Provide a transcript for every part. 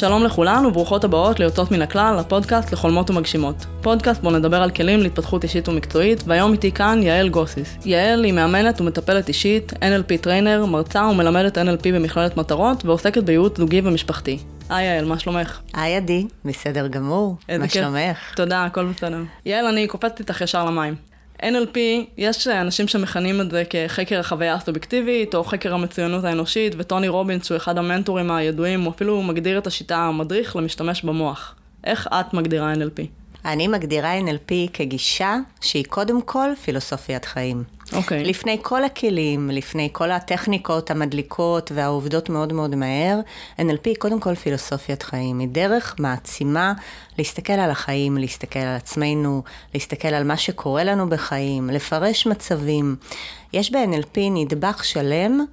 שלום לכולן וברוכות הבאות ליוצאות מן הכלל, הפודקאסט לחולמות ומגשימות. פודקאסט בו נדבר על כלים להתפתחות אישית ומקצועית, והיום איתי כאן יעל גוסיס. יעל היא מאמנת ומטפלת אישית, NLP trainer, מרצה ומלמדת NLP במכללת מטרות, ועוסקת בייעוץ זוגי ומשפחתי. היי יעל, מה שלומך? היי עדי, בסדר גמור, מה שלומך? תודה, הכל בסדר. יעל, אני קופצת איתך ישר למים. NLP, יש אנשים שמכנים את זה כחקר החוויה הסובייקטיבית, או חקר המצוינות האנושית, וטוני רובינס, שהוא אחד המנטורים הידועים, הוא אפילו מגדיר את השיטה המדריך למשתמש במוח. איך את מגדירה NLP? אני מגדירה NLP כגישה שהיא קודם כל פילוסופיית חיים. אוקיי. Okay. לפני כל הכלים, לפני כל הטכניקות המדליקות והעובדות מאוד מאוד מהר, NLP היא קודם כל פילוסופיית חיים. היא דרך מעצימה להסתכל על החיים, להסתכל על עצמנו, להסתכל על מה שקורה לנו בחיים, לפרש מצבים. יש ב-NLP נדבך שלם.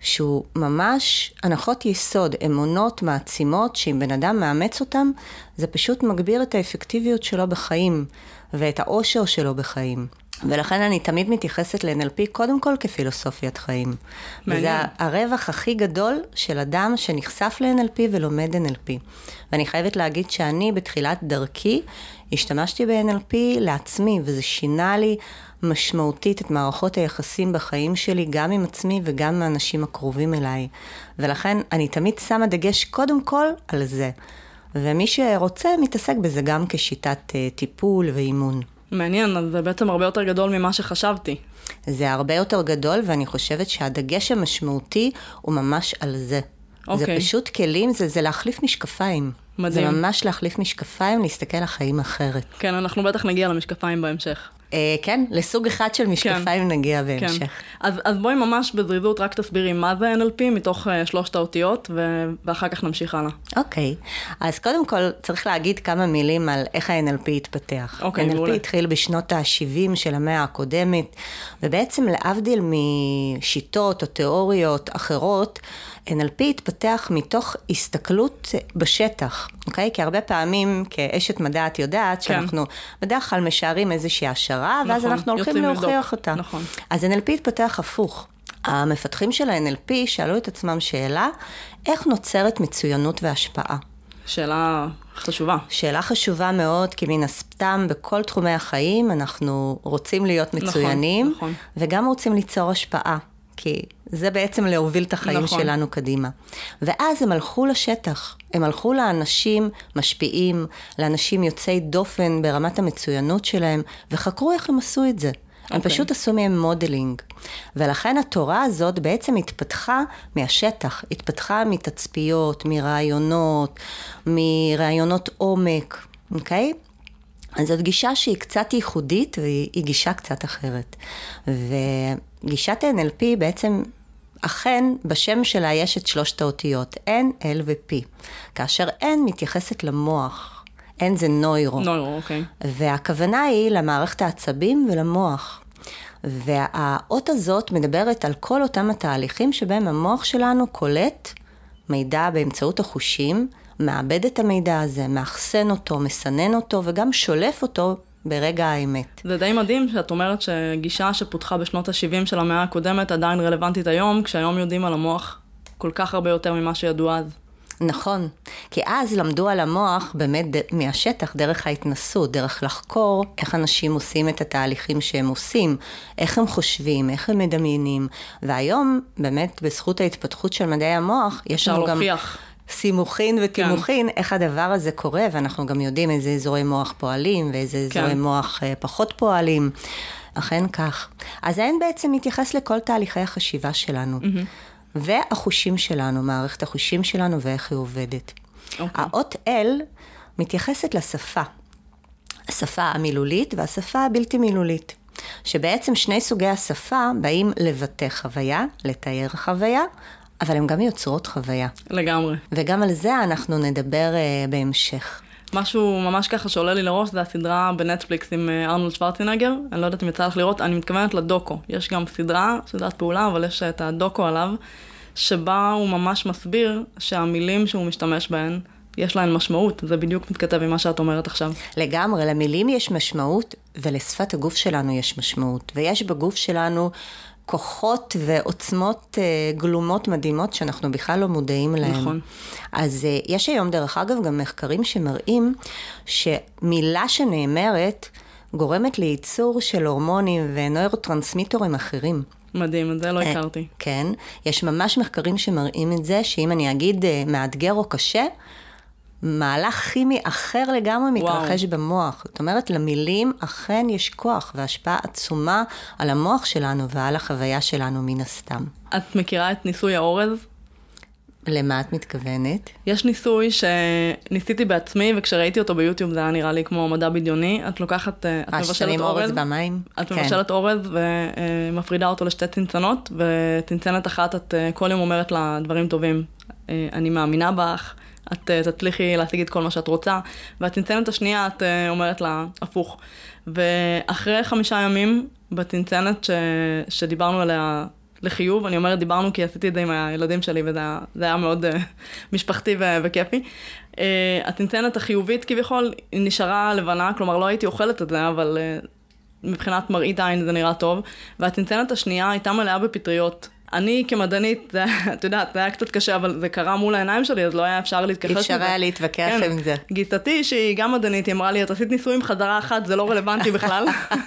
שהוא ממש הנחות יסוד, אמונות מעצימות, שאם בן אדם מאמץ אותן, זה פשוט מגביר את האפקטיביות שלו בחיים, ואת האושר שלו בחיים. ולכן אני תמיד מתייחסת ל-NLP קודם כל כפילוסופיית חיים. מעניין. וזה הרווח הכי גדול של אדם שנחשף ל-NLP ולומד NLP. ואני חייבת להגיד שאני בתחילת דרכי השתמשתי ב-NLP לעצמי, וזה שינה לי משמעותית את מערכות היחסים בחיים שלי, גם עם עצמי וגם עם האנשים הקרובים אליי. ולכן אני תמיד שמה דגש קודם כל על זה. ומי שרוצה מתעסק בזה גם כשיטת uh, טיפול ואימון. מעניין, אז זה בעצם הרבה יותר גדול ממה שחשבתי. זה הרבה יותר גדול, ואני חושבת שהדגש המשמעותי הוא ממש על זה. אוקיי. זה פשוט כלים, זה, זה להחליף משקפיים. מדהים. זה ממש להחליף משקפיים, להסתכל על החיים אחרת. כן, אנחנו בטח נגיע למשקפיים בהמשך. אה, כן, לסוג אחד של משקפיים כן, נגיע בהמשך. כן. אז, אז בואי ממש בזריזות רק תסבירי מה זה NLP מתוך uh, שלושת האותיות, ו... ואחר כך נמשיך הלאה. אוקיי, אז קודם כל צריך להגיד כמה מילים על איך ה-NLP התפתח. אוקיי, NLP מעולה. התחיל בשנות ה-70 של המאה הקודמת, ובעצם להבדיל משיטות או תיאוריות אחרות, NLP התפתח מתוך הסתכלות בשטח, אוקיי? כי הרבה פעמים כאשת מדע את יודעת כן. שאנחנו בדרך כלל משערים איזושהי השערה, נכון, ואז אנחנו הולכים להוכיח לבדוק. אותה. נכון. אז NLP התפתח הפוך. המפתחים של ה-NLP שאלו את עצמם שאלה, איך נוצרת מצוינות והשפעה? שאלה חשובה. שאלה חשובה מאוד, כי מן הסתם בכל תחומי החיים אנחנו רוצים להיות נכון, מצוינים, נכון, נכון. וגם רוצים ליצור השפעה. כי זה בעצם להוביל את החיים נכון. שלנו קדימה. ואז הם הלכו לשטח, הם הלכו לאנשים משפיעים, לאנשים יוצאי דופן ברמת המצוינות שלהם, וחקרו איך הם עשו את זה. אוקיי. הם אוקיי. פשוט עשו מהם modeling. ולכן התורה הזאת בעצם התפתחה מהשטח, התפתחה מתצפיות, מראיונות, מראיונות עומק, אוקיי? אוקיי? אז זאת גישה שהיא קצת ייחודית והיא גישה קצת אחרת. וגישת ה-NLP בעצם, אכן בשם שלה יש את שלושת האותיות, N, L ו-P. כאשר N מתייחסת למוח. N זה נוירו. נוירו, אוקיי. והכוונה היא למערכת העצבים ולמוח. והאות הזאת מדברת על כל אותם התהליכים שבהם המוח שלנו קולט מידע באמצעות החושים, מעבד את המידע הזה, מאחסן אותו, מסנן אותו וגם שולף אותו ברגע האמת. זה די מדהים שאת אומרת שגישה שפותחה בשנות ה-70 של המאה הקודמת עדיין רלוונטית היום, כשהיום יודעים על המוח כל כך הרבה יותר ממה שידעו אז. נכון, כי אז למדו על המוח באמת ד... מהשטח, דרך ההתנסות, דרך לחקור איך אנשים עושים את התהליכים שהם עושים, איך הם חושבים, איך הם מדמיינים, והיום באמת בזכות ההתפתחות של מדעי המוח, יש לנו גם... להוכיח. סימוכין ותימוכין, כן. איך הדבר הזה קורה, ואנחנו גם יודעים איזה אזורי מוח פועלים ואיזה כן. אזורי מוח אה, פחות פועלים. אכן כך. אז האין בעצם מתייחס לכל תהליכי החשיבה שלנו. Mm-hmm. והחושים שלנו, מערכת החושים שלנו ואיך היא עובדת. Okay. אוקיי. האות L מתייחסת לשפה. השפה המילולית והשפה הבלתי מילולית. שבעצם שני סוגי השפה באים לבטא חוויה, לתאר חוויה, אבל הן גם יוצרות חוויה. לגמרי. וגם על זה אנחנו נדבר uh, בהמשך. משהו ממש ככה שעולה לי לראש, זה הסדרה בנטפליקס עם uh, ארנולד שוורצינגר, אני לא יודעת אם יצא לך לראות, אני מתכוונת לדוקו. יש גם סדרה, סדרת פעולה, אבל יש את הדוקו עליו, שבה הוא ממש מסביר שהמילים שהוא משתמש בהן, יש להן משמעות, זה בדיוק מתכתב עם מה שאת אומרת עכשיו. לגמרי, למילים יש משמעות, ולשפת הגוף שלנו יש משמעות. ויש בגוף שלנו כוחות ועוצמות uh, גלומות מדהימות שאנחנו בכלל לא מודעים להן. נכון. אז uh, יש היום, דרך אגב, גם מחקרים שמראים שמילה שנאמרת גורמת לייצור של הורמונים ונוירוטרנסמיטורים אחרים. מדהים, את זה לא אה, הכרתי. כן, יש ממש מחקרים שמראים את זה, שאם אני אגיד אה, מאתגר או קשה, מהלך כימי אחר לגמרי מתרחש וואו. במוח. זאת אומרת, למילים אכן יש כוח והשפעה עצומה על המוח שלנו ועל החוויה שלנו מן הסתם. את מכירה את ניסוי האורז? למה את מתכוונת? יש ניסוי שניסיתי בעצמי, וכשראיתי אותו ביוטיוב זה היה נראה לי כמו מדע בדיוני. את לוקחת, אה, את אה, מבשלת אורז, אורז במים? את כן. מבשלת אורז ומפרידה אותו לשתי צנצנות, וצנצנת אחת את אה, כל יום אומרת לה דברים טובים. אה, אני מאמינה בך, את אה, תצליחי להשיג את כל מה שאת רוצה, והצנצנת השנייה את אה, אומרת לה הפוך. ואחרי חמישה ימים בצנצנת ש... שדיברנו עליה לחיוב, אני אומרת דיברנו כי עשיתי את זה עם הילדים שלי וזה היה, היה מאוד uh, משפחתי ו- וכיפי. Uh, הצנצנת החיובית כביכול נשארה לבנה, כלומר לא הייתי אוכלת את זה, אבל uh, מבחינת מראית עין זה נראה טוב, והצנצנת השנייה הייתה מלאה בפטריות. אני כמדענית, את יודעת, זה היה קצת קשה, אבל זה קרה מול העיניים שלי, אז לא היה אפשר להתכחש לזה. אפשר היה להתווכח כן. עם זה. גיסתי, שהיא גם מדענית, היא אמרה לי, את עשית ניסוי עם חזרה אחת, זה לא רלוונטי בכלל.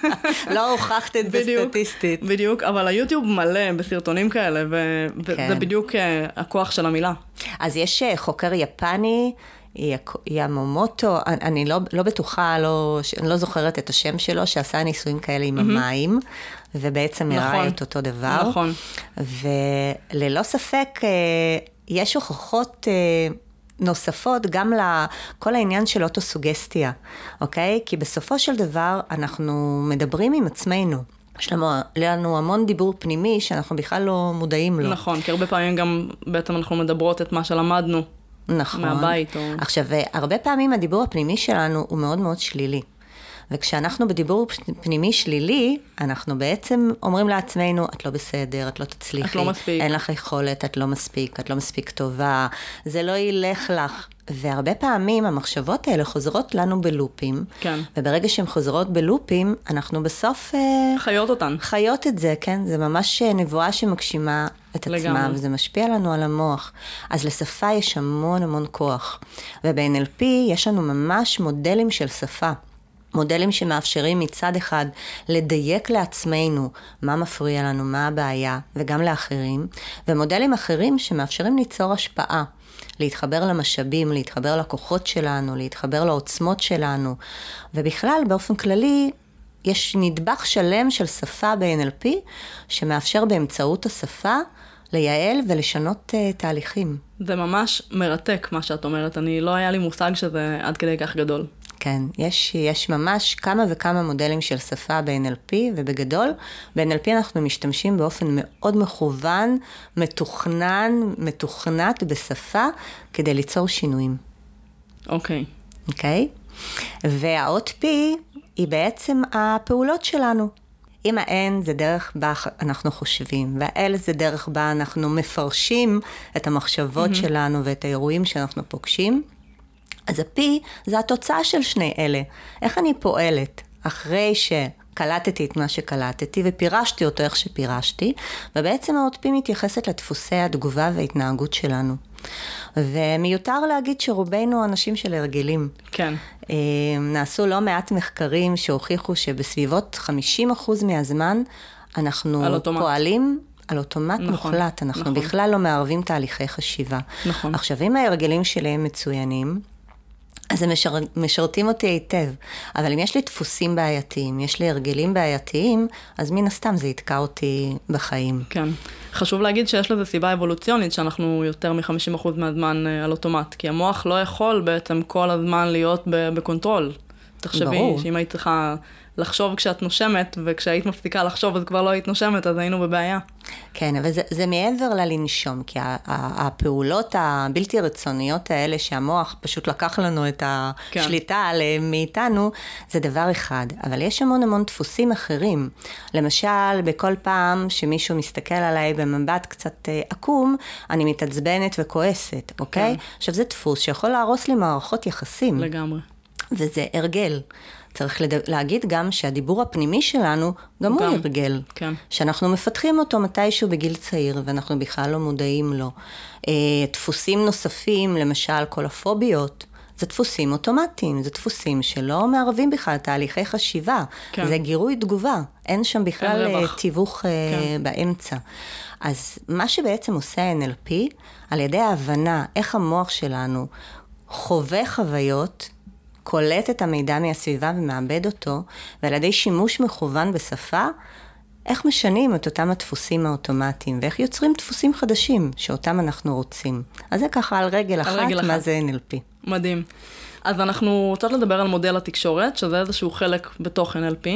לא הוכחת את זה סטטיסטית. בדיוק, אבל היוטיוב מלא בסרטונים כאלה, וזה כן. בדיוק אה, הכוח של המילה. אז יש אה, חוקר יפני, ימומוטו, אני- לא, לא בטוחה, לא, אני לא זוכרת את השם שלו, שעשה ניסויים כאלה עם המים, ובעצם הראה נכון. את אותו דבר. נכון. וללא ספק, אה, יש הוכחות... אה, נוספות גם לכל העניין של אוטוסוגסטיה, אוקיי? כי בסופו של דבר אנחנו מדברים עם עצמנו. יש לנו, לנו המון דיבור פנימי שאנחנו בכלל לא מודעים לו. נכון, כי הרבה פעמים גם בעצם אנחנו מדברות את מה שלמדנו. נכון. מהבית, או- עכשיו, אה, הרבה פעמים הדיבור הפנימי שלנו הוא מאוד מאוד שלילי. וכשאנחנו בדיבור פנימי שלילי, אנחנו בעצם אומרים לעצמנו, את לא בסדר, את לא תצליחי, את לא מספיק. אין לך יכולת, את לא מספיק, את לא מספיק טובה, זה לא ילך לך. והרבה פעמים המחשבות האלה חוזרות לנו בלופים, כן. וברגע שהן חוזרות בלופים, אנחנו בסוף אה, חיות אותן. חיות את זה, כן? זה ממש אה, נבואה שמגשימה את עצמה, לגמרי. וזה משפיע לנו על המוח. אז לשפה יש המון המון כוח. וב-NLP יש לנו ממש מודלים של שפה. מודלים שמאפשרים מצד אחד לדייק לעצמנו מה מפריע לנו, מה הבעיה, וגם לאחרים, ומודלים אחרים שמאפשרים ליצור השפעה. להתחבר למשאבים, להתחבר לכוחות שלנו, להתחבר לעוצמות שלנו, ובכלל, באופן כללי, יש נדבך שלם של שפה ב-NLP, שמאפשר באמצעות השפה לייעל ולשנות uh, תהליכים. זה ממש מרתק מה שאת אומרת, אני לא היה לי מושג שזה עד כדי כך גדול. כן, יש, יש ממש כמה וכמה מודלים של שפה ב-NLP, ובגדול, ב-NLP אנחנו משתמשים באופן מאוד מכוון, מתוכנן, מתוכנת בשפה, כדי ליצור שינויים, אוקיי. אוקיי? והאות P היא בעצם הפעולות שלנו. אם ה-N זה דרך בה אנחנו חושבים, וה-L זה דרך בה אנחנו מפרשים את המחשבות mm-hmm. שלנו ואת האירועים שאנחנו פוגשים, אז ה-P זה התוצאה של שני אלה. איך אני פועלת אחרי שקלטתי את מה שקלטתי ופירשתי אותו איך שפירשתי, ובעצם האות P מתייחסת לדפוסי התגובה וההתנהגות שלנו. ומיותר להגיד שרובנו אנשים של הרגלים. כן. אה, נעשו לא מעט מחקרים שהוכיחו שבסביבות 50% מהזמן אנחנו על אוטומט. פועלים על אוטומט נכון, מוחלט, אנחנו נכון. בכלל לא מערבים תהליכי חשיבה. נכון. עכשיו, אם ההרגלים שלי הם מצוינים, אז הם משר, משרתים אותי היטב. אבל אם יש לי דפוסים בעייתיים, יש לי הרגלים בעייתיים, אז מן הסתם זה יתקע אותי בחיים. כן. חשוב להגיד שיש לזה סיבה אבולוציונית, שאנחנו יותר מ-50% מהזמן אה, על אוטומט, כי המוח לא יכול בעצם כל הזמן להיות ב control. תחשבי ברור. שאם היית צריכה לחשוב כשאת נושמת, וכשהיית מפסיקה לחשוב אז כבר לא היית נושמת, אז היינו בבעיה. כן, אבל זה, זה מעבר ללנשום, כי הפעולות הבלתי רצוניות האלה שהמוח פשוט לקח לנו את כן. השליטה עליהם מאיתנו, זה דבר אחד. אבל יש המון המון דפוסים אחרים. למשל, בכל פעם שמישהו מסתכל עליי במבט קצת אה, עקום, אני מתעצבנת וכועסת, אוקיי? כן. עכשיו, זה דפוס שיכול להרוס לי מערכות יחסים. לגמרי. וזה הרגל. צריך לד... להגיד גם שהדיבור הפנימי שלנו, גם הוא גם. הרגל. כן. שאנחנו מפתחים אותו מתישהו בגיל צעיר, ואנחנו בכלל לא מודעים לו. אה, דפוסים נוספים, למשל כל הפוביות, זה דפוסים אוטומטיים, זה דפוסים שלא מערבים בכלל תהליכי חשיבה. כן. זה גירוי תגובה, אין שם בכלל אין אה. תיווך אה, כן. באמצע. אז מה שבעצם עושה ה-NLP, על ידי ההבנה איך המוח שלנו חווה חוויות, קולט את המידע מהסביבה ומאבד אותו, ועל ידי שימוש מכוון בשפה, איך משנים את אותם הדפוסים האוטומטיים, ואיך יוצרים דפוסים חדשים שאותם אנחנו רוצים. אז זה ככה על רגל אחת, רגל מה אחת. זה NLP. מדהים. אז אנחנו רוצות לדבר על מודל התקשורת, שזה איזשהו חלק בתוך NLP,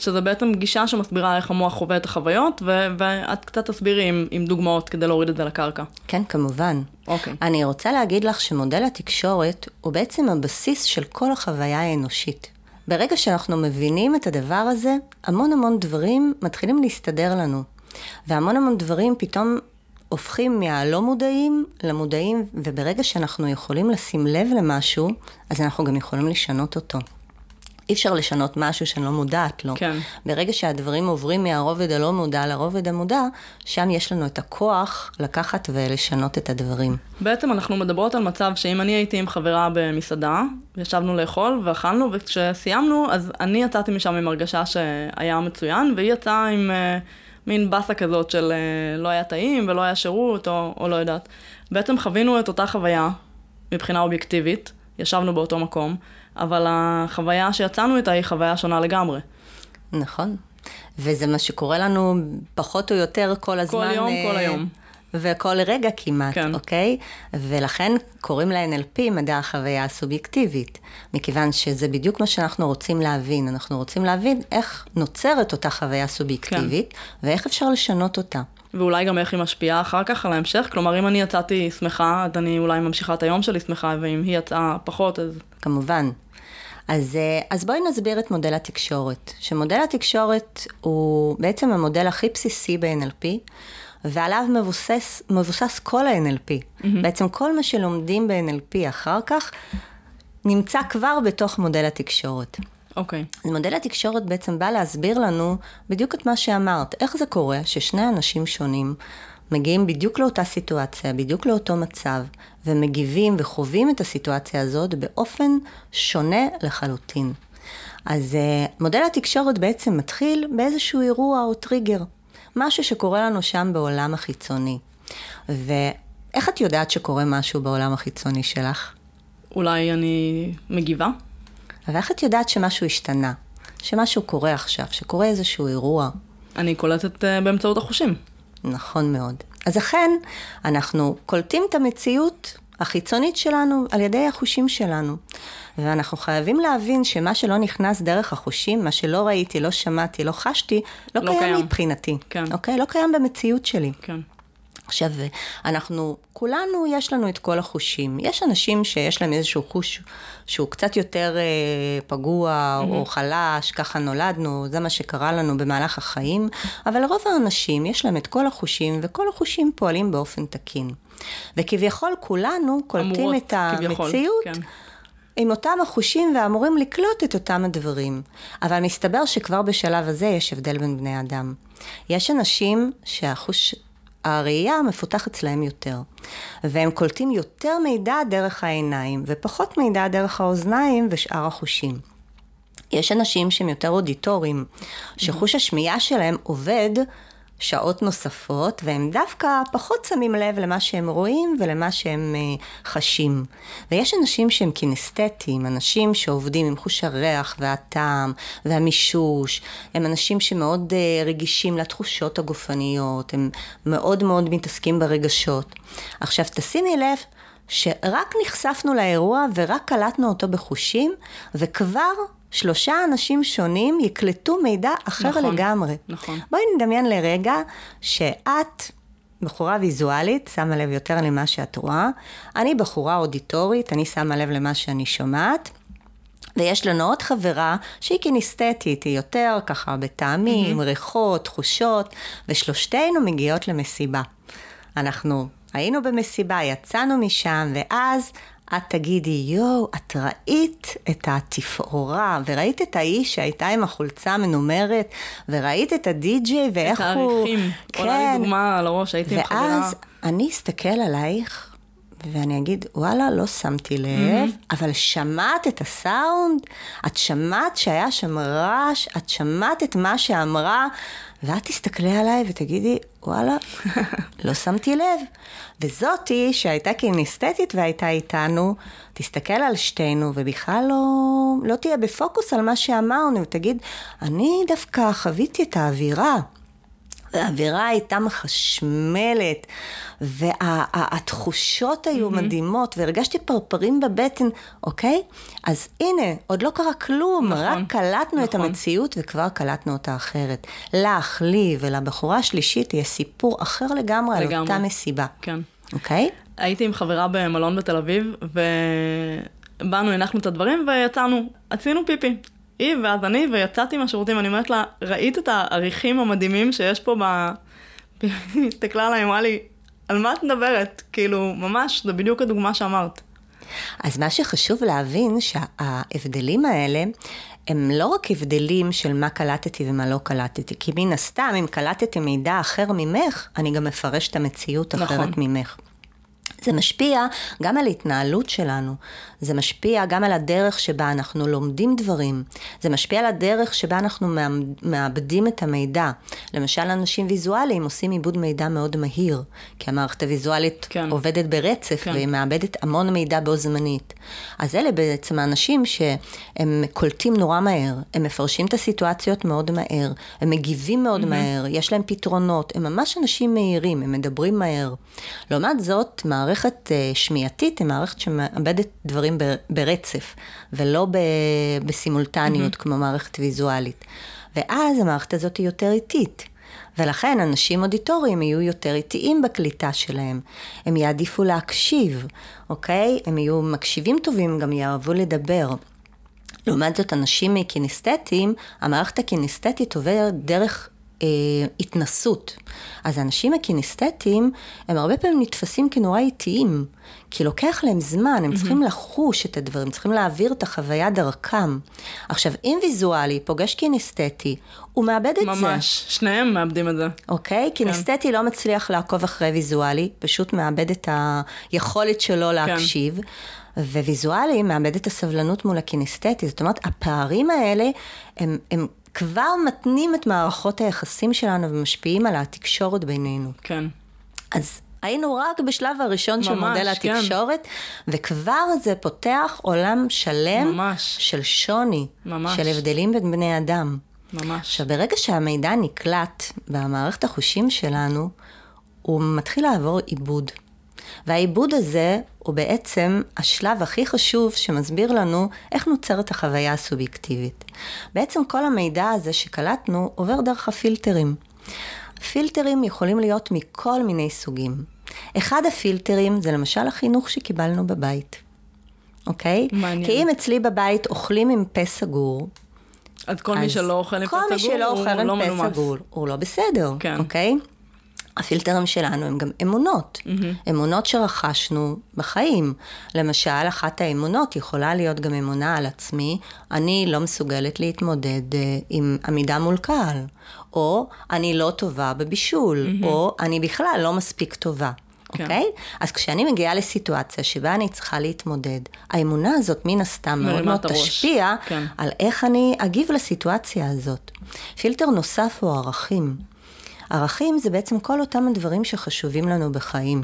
שזה בעצם גישה שמסבירה איך המוח חווה את החוויות, ו- ואת קצת תסבירי עם, עם דוגמאות כדי להוריד את זה לקרקע. כן, כמובן. אוקיי. אני רוצה להגיד לך שמודל התקשורת הוא בעצם הבסיס של כל החוויה האנושית. ברגע שאנחנו מבינים את הדבר הזה, המון המון דברים מתחילים להסתדר לנו. והמון המון דברים פתאום הופכים מהלא מודעים למודעים, וברגע שאנחנו יכולים לשים לב למשהו, אז אנחנו גם יכולים לשנות אותו. אי אפשר לשנות משהו שאני לא מודעת לו. כן. ברגע שהדברים עוברים מהרובד הלא מודע לרובד המודע, שם יש לנו את הכוח לקחת ולשנות את הדברים. בעצם אנחנו מדברות על מצב שאם אני הייתי עם חברה במסעדה, ישבנו לאכול ואכלנו, וכשסיימנו, אז אני יצאתי משם עם הרגשה שהיה מצוין, והיא יצאה עם uh, מין באסה כזאת של uh, לא היה טעים ולא היה שירות, או, או לא יודעת. בעצם חווינו את אותה חוויה מבחינה אובייקטיבית, ישבנו באותו מקום, אבל החוויה שיצאנו איתה היא חוויה שונה לגמרי. נכון. וזה מה שקורה לנו פחות או יותר כל הזמן. יום, אה, כל היום. וכל רגע כמעט, כן. אוקיי? ולכן קוראים ל-NLP מדע החוויה הסובייקטיבית, מכיוון שזה בדיוק מה שאנחנו רוצים להבין. אנחנו רוצים להבין איך נוצרת אותה חוויה סובייקטיבית, כן. ואיך אפשר לשנות אותה. ואולי גם איך היא משפיעה אחר כך על ההמשך, כלומר אם אני יצאתי שמחה, אז אני אולי ממשיכה את היום שלי שמחה, ואם היא יצאה פחות, אז כמובן. אז, אה, אז בואי נסביר את מודל התקשורת. שמודל התקשורת הוא בעצם המודל הכי בסיסי ב-NLP, ועליו מבוסס, מבוסס כל ה-NLP. Mm-hmm. בעצם כל מה שלומדים ב-NLP אחר כך, נמצא כבר בתוך מודל התקשורת. אוקיי. אז מודל התקשורת בעצם בא להסביר לנו בדיוק את מה שאמרת, איך זה קורה ששני אנשים שונים מגיעים בדיוק לאותה סיטואציה, בדיוק לאותו מצב, ומגיבים וחווים את הסיטואציה הזאת באופן שונה לחלוטין. אז uh, מודל התקשורת בעצם מתחיל באיזשהו אירוע או טריגר, משהו שקורה לנו שם בעולם החיצוני. ואיך את יודעת שקורה משהו בעולם החיצוני שלך? אולי אני מגיבה? אבל איך את יודעת שמשהו השתנה? שמשהו קורה עכשיו, שקורה איזשהו אירוע? אני קולטת uh, באמצעות החושים. נכון מאוד. אז אכן, אנחנו קולטים את המציאות החיצונית שלנו על ידי החושים שלנו. ואנחנו חייבים להבין שמה שלא נכנס דרך החושים, מה שלא ראיתי, לא שמעתי, לא חשתי, לא, לא קיים, קיים. מבחינתי. כן. אוקיי? לא קיים במציאות שלי. כן. עכשיו, אנחנו, כולנו יש לנו את כל החושים. יש אנשים שיש להם איזשהו חוש שהוא קצת יותר אה, פגוע mm-hmm. או חלש, ככה נולדנו, זה מה שקרה לנו במהלך החיים, אבל לרוב האנשים יש להם את כל החושים, וכל החושים פועלים באופן תקין. וכביכול כולנו קולטים אמורות, את כביכול, המציאות. כן. עם אותם החושים ואמורים לקלוט את אותם הדברים. אבל מסתבר שכבר בשלב הזה יש הבדל בין בני אדם. יש אנשים שהחוש... הראייה מפותח אצלהם יותר, והם קולטים יותר מידע דרך העיניים, ופחות מידע דרך האוזניים ושאר החושים. יש אנשים שהם יותר אודיטוריים, שחוש השמיעה שלהם עובד שעות נוספות, והם דווקא פחות שמים לב למה שהם רואים ולמה שהם uh, חשים. ויש אנשים שהם קינסתטיים, אנשים שעובדים עם חוש הריח והטעם והמישוש, הם אנשים שמאוד uh, רגישים לתחושות הגופניות, הם מאוד מאוד מתעסקים ברגשות. עכשיו תשימי לב שרק נחשפנו לאירוע ורק קלטנו אותו בחושים, וכבר שלושה אנשים שונים יקלטו מידע אחר נכון, לגמרי. נכון. בואי נדמיין לרגע שאת בחורה ויזואלית, שמה לב יותר למה שאת רואה, אני בחורה אודיטורית, אני שמה לב למה שאני שומעת. ויש לנו עוד חברה שהיא קינסתטית, היא יותר ככה בטעמים, mm-hmm. ריחות, תחושות, ושלושתנו מגיעות למסיבה. אנחנו היינו במסיבה, יצאנו משם, ואז את תגידי, יואו, את ראית את התפאורה, וראית את האיש שהייתה עם החולצה המנומרת, וראית את הדי-ג'יי, ואיך את הוא... העריכים. כן. עולה לי דוגמה על הראש, הייתי עם חברה. ואז אני אסתכל עלייך, ואני אגיד, וואלה, לא שמתי לב, mm-hmm. אבל שמעת את הסאונד? את שמעת שהיה שם רעש? את שמעת את מה שאמרה? ואת תסתכלי עליי ותגידי, וואלה, לא שמתי לב. וזאתי, שהייתה קינסתטית והייתה איתנו, תסתכל על שתינו, ובכלל לא, לא תהיה בפוקוס על מה שאמרנו, ותגיד, אני דווקא חוויתי את האווירה. והאווירה הייתה מחשמלת, והתחושות וה, היו mm-hmm. מדהימות, והרגשתי פרפרים בבטן, אוקיי? אז הנה, עוד לא קרה כלום, נכון, רק קלטנו נכון. את המציאות וכבר קלטנו אותה אחרת. לך, לי ולבחורה השלישית יהיה סיפור אחר לגמרי, לגמרי. על אותה מסיבה. כן. אוקיי? הייתי עם חברה במלון בתל אביב, ובאנו, הנחנו את הדברים ויצאנו, עשינו פיפי. היא ואז אני, ויצאתי מהשירותים, אני אומרת לה, ראית את העריכים המדהימים שיש פה ב... היא הסתכלה עליי, אמרה לי, על מה את מדברת? כאילו, ממש, זה בדיוק הדוגמה שאמרת. אז מה שחשוב להבין, שההבדלים האלה, הם לא רק הבדלים של מה קלטתי ומה לא קלטתי, כי מן הסתם, אם קלטתי מידע אחר ממך, אני גם מפרש את המציאות נכון. אחרת ממך. זה משפיע גם על התנהלות שלנו, זה משפיע גם על הדרך שבה אנחנו לומדים דברים, זה משפיע על הדרך שבה אנחנו מאבדים את המידע. למשל, אנשים ויזואליים עושים עיבוד מידע מאוד מהיר, כי המערכת הוויזואלית כן. עובדת ברצף, כן. והיא מאבדת המון מידע בו זמנית. אז אלה בעצם האנשים שהם קולטים נורא מהר, הם מפרשים את הסיטואציות מאוד מהר, הם מגיבים מאוד mm-hmm. מהר, יש להם פתרונות, הם ממש אנשים מהירים, הם מדברים מהר. לעומת זאת, מערכת אה, שמיעתית היא מערכת שמאבדת דברים ברצף, ולא בסימולטניות mm-hmm. כמו מערכת ויזואלית. ואז המערכת הזאת היא יותר איטית. ולכן אנשים אודיטוריים יהיו יותר איטיים בקליטה שלהם. הם יעדיפו להקשיב, אוקיי? הם יהיו מקשיבים טובים, גם יאהבו לדבר. לעומת זאת, אנשים קינסתטיים, המערכת הקינסתטית עוברת דרך אה, התנסות. אז האנשים הקינסתטיים, הם הרבה פעמים נתפסים כנורא איטיים, כי לוקח להם זמן, הם mm-hmm. צריכים לחוש את הדברים, צריכים להעביר את החוויה דרכם. עכשיו, אם ויזואלי פוגש קינסתטי, הוא מאבד את ממש, זה. ממש, שניהם מאבדים את זה. אוקיי? כן. קינסתטי לא מצליח לעקוב אחרי ויזואלי, פשוט מאבד את היכולת שלו כן. להקשיב. כן. וויזואלי מאבד את הסבלנות מול הקינסתטי, זאת אומרת, הפערים האלה הם, הם כבר מתנים את מערכות היחסים שלנו ומשפיעים על התקשורת בינינו. כן. אז היינו רק בשלב הראשון ממש, של מודל כן. התקשורת, כן. וכבר זה פותח עולם שלם ממש. של שוני, ממש. של הבדלים בין בני אדם. ממש. עכשיו, ברגע שהמידע נקלט במערכת החושים שלנו, הוא מתחיל לעבור עיבוד. והעיבוד הזה הוא בעצם השלב הכי חשוב שמסביר לנו איך נוצרת החוויה הסובייקטיבית. בעצם כל המידע הזה שקלטנו עובר דרך הפילטרים. פילטרים יכולים להיות מכל מיני סוגים. אחד הפילטרים זה למשל החינוך שקיבלנו בבית, אוקיי? מעניין. כי אם אצלי בבית אוכלים עם פה סגור, אז כל אז מי שלא אוכל עם פה סגור, כל מי שלא אוכל עם לא פה סגור, הוא לא בסדר, כן. אוקיי? הפילטרים שלנו הם גם אמונות, mm-hmm. אמונות שרכשנו בחיים. למשל, אחת האמונות יכולה להיות גם אמונה על עצמי, אני לא מסוגלת להתמודד uh, עם עמידה מול קהל, או אני לא טובה בבישול, mm-hmm. או אני בכלל לא מספיק טובה. כן. אוקיי? Okay. אז כשאני מגיעה לסיטואציה שבה אני צריכה להתמודד, האמונה הזאת מן הסתם מאוד מאוד תשפיע כן. על איך אני אגיב לסיטואציה הזאת. פילטר נוסף הוא ערכים. ערכים זה בעצם כל אותם הדברים שחשובים לנו בחיים.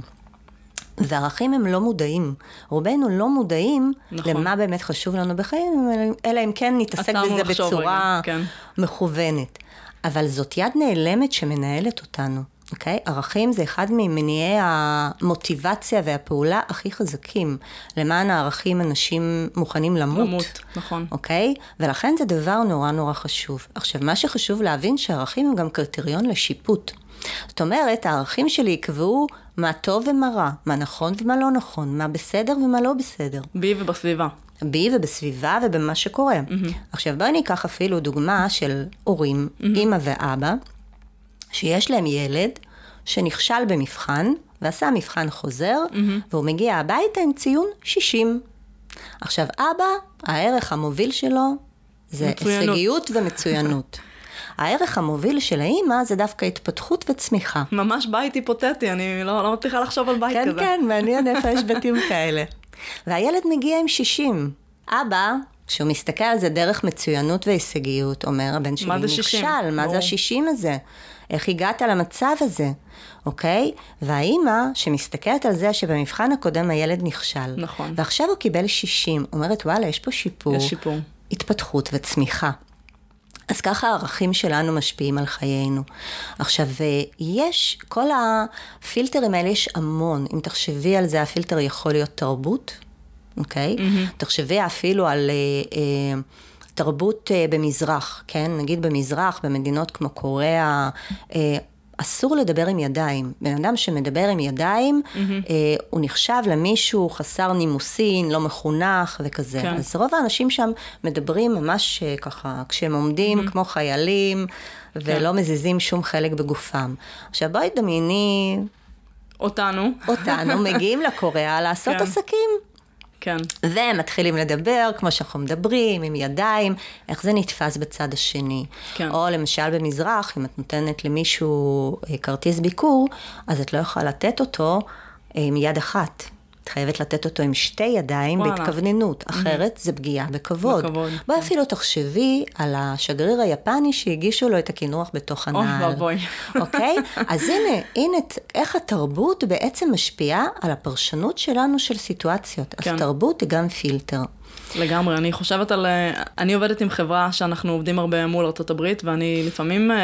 וערכים הם לא מודעים. רובנו לא מודעים נכון. למה באמת חשוב לנו בחיים, אלא אם כן נתעסק בזה בצורה רגע, כן. מכוונת. אבל זאת יד נעלמת שמנהלת אותנו. אוקיי? ערכים זה אחד ממניעי המוטיבציה והפעולה הכי חזקים. למען הערכים אנשים מוכנים למות. למות, נכון. אוקיי? ולכן זה דבר נורא נורא חשוב. עכשיו, מה שחשוב להבין שערכים הם גם קריטריון לשיפוט. זאת אומרת, הערכים שלי יקבעו מה טוב ומה רע, מה נכון ומה לא נכון, מה בסדר ומה לא בסדר. בי ובסביבה. בי ובסביבה ובמה שקורה. Mm-hmm. עכשיו בואי ניקח אפילו דוגמה של הורים, mm-hmm. אימא ואבא, שיש להם ילד שנכשל במבחן, ועשה מבחן חוזר, mm-hmm. והוא מגיע הביתה עם ציון 60. עכשיו, אבא, הערך המוביל שלו זה מצוינות. הישגיות ומצוינות. הערך המוביל של האימא זה דווקא התפתחות וצמיחה. ממש בית היפותטי, אני לא, לא מצליחה לחשוב על בית כן, כזה. כן, כן, מעניין איפה יש בתים כאלה. והילד מגיע עם 60. אבא, כשהוא מסתכל על זה דרך מצוינות והישגיות, אומר, הבן שלי נכשל, מה זה ה-60 הזה? איך הגעת למצב הזה, אוקיי? והאימא, שמסתכלת על זה שבמבחן הקודם הילד נכשל, נכון. ועכשיו הוא קיבל 60, אומרת, וואלה, יש פה שיפור. יש שיפור. התפתחות וצמיחה. אז ככה הערכים שלנו משפיעים על חיינו. עכשיו, יש, כל הפילטרים האלה יש המון. אם תחשבי על זה, הפילטר יכול להיות תרבות, אוקיי? Mm-hmm. תחשבי אפילו על אה, אה, תרבות אה, במזרח, כן? נגיד במזרח, במדינות כמו קוריאה, אה, אסור לדבר עם ידיים. בן אדם שמדבר עם ידיים, mm-hmm. אה, הוא נחשב למישהו חסר נימוסין, לא מחונך וכזה. כן. אז רוב האנשים שם מדברים ממש אה, ככה, כשהם עומדים mm-hmm. כמו חיילים, ולא כן. מזיזים שום חלק בגופם. עכשיו בואי דמייני... אותנו. אותנו, מגיעים לקוריאה לעשות כן. עסקים. כן. ומתחילים לדבר, כמו שאנחנו מדברים, עם ידיים, איך זה נתפס בצד השני. כן. או למשל במזרח, אם את נותנת למישהו אה, כרטיס ביקור, אז את לא יכולה לתת אותו אה, עם יד אחת. את חייבת לתת אותו עם שתי ידיים וואלה. בהתכווננות, אחרת mm-hmm. זה פגיעה בכבוד. בכבוד. בואי. אפילו תחשבי על השגריר היפני שהגישו לו את הקינוח בתוך הנעל. אוי ואבוי. אוקיי? אז הנה, הנה איך התרבות בעצם משפיעה על הפרשנות שלנו של סיטואציות. כן. אז תרבות היא גם פילטר. לגמרי, אני חושבת על... אה, אני עובדת עם חברה שאנחנו עובדים הרבה מול ארה"ב, ואני לפעמים אה,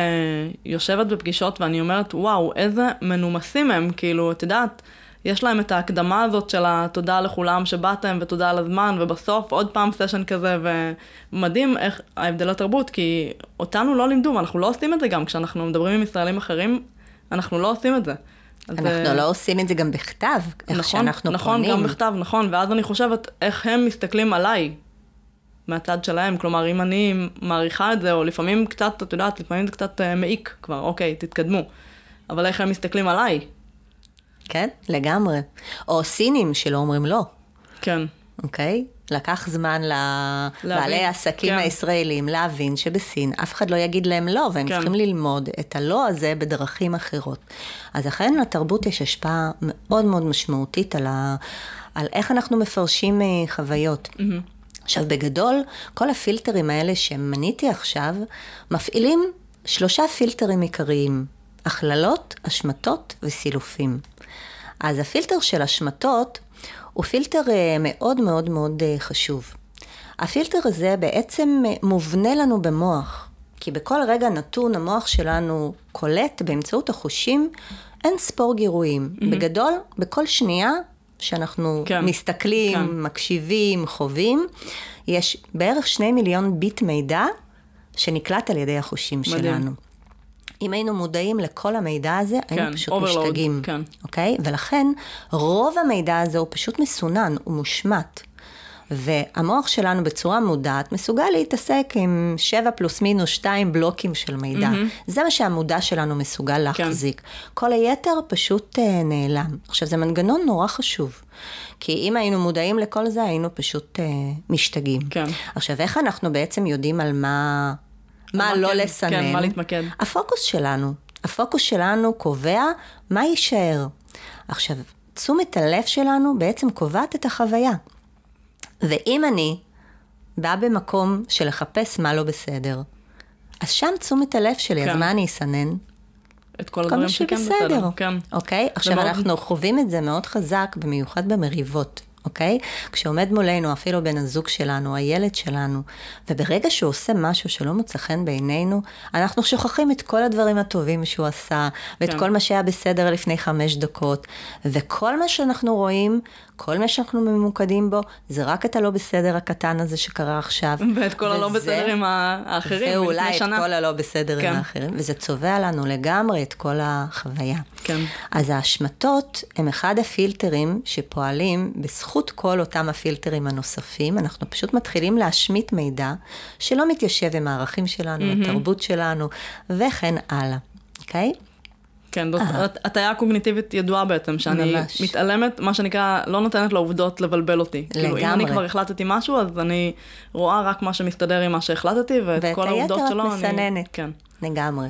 יושבת בפגישות ואני אומרת, וואו, איזה מנומסים הם, כאילו, את יודעת, יש להם את ההקדמה הזאת של התודה לכולם שבאתם ותודה על הזמן, ובסוף עוד פעם סשן כזה, ומדהים איך ההבדל התרבות, כי אותנו לא לימדו, ואנחנו לא עושים את זה גם כשאנחנו מדברים עם ישראלים אחרים, אנחנו לא עושים את זה. אנחנו אז, לא עושים את זה גם בכתב, איך נכון, שאנחנו נכון, פונים. נכון, גם בכתב, נכון, ואז אני חושבת איך הם מסתכלים עליי מהצד שלהם, כלומר, אם אני מעריכה את זה, או לפעמים קצת, את יודעת, לפעמים זה קצת uh, מעיק כבר, אוקיי, תתקדמו. אבל איך הם מסתכלים עליי, כן, לגמרי. או סינים שלא אומרים לא. כן. אוקיי? לקח זמן לבעלי העסקים כן. הישראלים להבין שבסין אף אחד לא יגיד להם לא, והם כן. צריכים ללמוד את הלא הזה בדרכים אחרות. אז אכן לתרבות יש השפעה מאוד מאוד משמעותית על, ה... על איך אנחנו מפרשים אה, חוויות. Mm-hmm. עכשיו, בגדול, כל הפילטרים האלה שמניתי עכשיו, מפעילים שלושה פילטרים עיקריים, הכללות, השמטות וסילופים. אז הפילטר של השמטות הוא פילטר אה, מאוד מאוד מאוד אה, חשוב. הפילטר הזה בעצם אה, מובנה לנו במוח, כי בכל רגע נתון המוח שלנו קולט באמצעות החושים אין ספור גירויים. Mm-hmm. בגדול, בכל שנייה שאנחנו כן, מסתכלים, כן. מקשיבים, חווים, יש בערך שני מיליון ביט מידע שנקלט על ידי החושים מדהים. שלנו. אם היינו מודעים לכל המידע הזה, כן, היינו פשוט overload, משתגעים. כן. אוקיי? ולכן, רוב המידע הזה הוא פשוט מסונן, הוא מושמט. והמוח שלנו בצורה מודעת מסוגל להתעסק עם 7 פלוס מינוס 2 בלוקים של מידע. Mm-hmm. זה מה שהמודע שלנו מסוגל להחזיק. כן. כל היתר פשוט uh, נעלם. עכשיו, זה מנגנון נורא חשוב. כי אם היינו מודעים לכל זה, היינו פשוט uh, משתגעים. כן. עכשיו, איך אנחנו בעצם יודעים על מה... מה לא כן, לסנן. כן, מה להתמקד. הפוקוס שלנו. הפוקוס שלנו קובע מה יישאר. עכשיו, תשומת הלב שלנו בעצם קובעת את החוויה. ואם אני באה במקום של לחפש מה לא בסדר, אז שם תשומת הלב שלי, כן. אז מה אני אסנן? את כל הדברים שכן בסדר. כן. אוקיי? עכשיו, מאוד... אנחנו חווים את זה מאוד חזק, במיוחד במריבות. אוקיי? כשעומד מולנו אפילו בן הזוג שלנו, הילד שלנו, וברגע שהוא עושה משהו שלא מוצא חן בעינינו, אנחנו שוכחים את כל הדברים הטובים שהוא עשה, ואת כן. כל מה שהיה בסדר לפני חמש דקות, וכל מה שאנחנו רואים, כל מה שאנחנו ממוקדים בו, זה רק את הלא בסדר הקטן הזה שקרה עכשיו. ואת כל הלא וזה- בסדר עם האחרים ואולי מלפני את שנה. כל הלא בסדר כן. עם האחרים, וזה צובע לנו לגמרי את כל החוויה. כן. אז ההשמטות הם אחד הפילטרים שפועלים בזכות כל אותם הפילטרים הנוספים. אנחנו פשוט מתחילים להשמיט מידע שלא מתיישב עם הערכים שלנו, התרבות שלנו, וכן הלאה, אוקיי? כן, זאת הט- הטעיה קוגניטיבית ידועה בעצם, שאני ממש. מתעלמת, מה שנקרא, לא נותנת לעובדות לבלבל אותי. כאילו, אם אני לגמרי. כבר החלטתי משהו, אז אני רואה רק מה שמסתדר עם מה שהחלטתי, ואת ואת כל העובדות היתר את שלו, אני... מסננת. כן. לגמרי.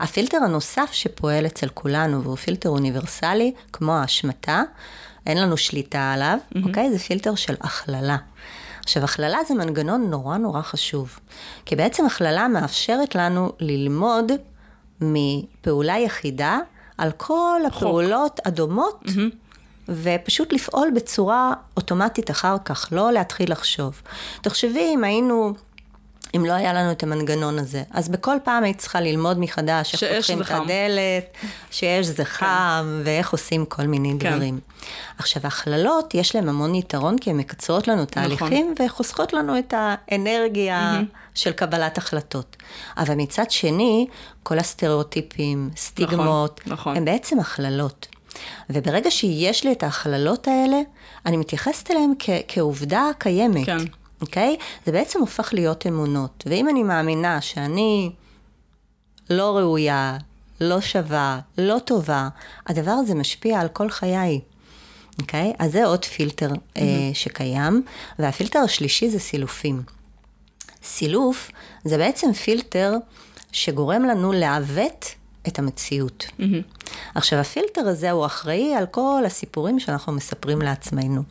הפילטר הנוסף שפועל אצל כולנו, והוא פילטר אוניברסלי, כמו ההשמטה, אין לנו שליטה עליו, אוקיי? זה פילטר של הכללה. עכשיו, הכללה זה מנגנון נורא נורא חשוב, כי בעצם הכללה מאפשרת לנו ללמוד מפעולה יחידה על כל הפעולות הדומות, ופשוט לפעול בצורה אוטומטית אחר כך, לא להתחיל לחשוב. תחשבי אם היינו... אם לא היה לנו את המנגנון הזה. אז בכל פעם היית צריכה ללמוד מחדש איך פותחים את. הדלת, שיש זה חם, ואיך עושים כל מיני כן. דברים. עכשיו, הכללות, יש להן המון יתרון, כי הן מקצרות לנו תהליכים, וחוסכות לנו את האנרגיה של קבלת החלטות. אבל מצד שני, כל הסטריאוטיפים, סטיגמות, נכון. הם בעצם הכללות. וברגע שיש לי את ההכללות האלה, אני מתייחסת אליהן כ- כעובדה קיימת. כן. אוקיי? זה בעצם הופך להיות אמונות. ואם אני מאמינה שאני לא ראויה, לא שווה, לא טובה, הדבר הזה משפיע על כל חיי. אוקיי? אז זה עוד פילטר אה, שקיים. והפילטר השלישי זה סילופים. סילוף זה בעצם פילטר שגורם לנו לעוות את המציאות. עכשיו, הפילטר הזה הוא אחראי על כל הסיפורים שאנחנו מספרים לעצמנו.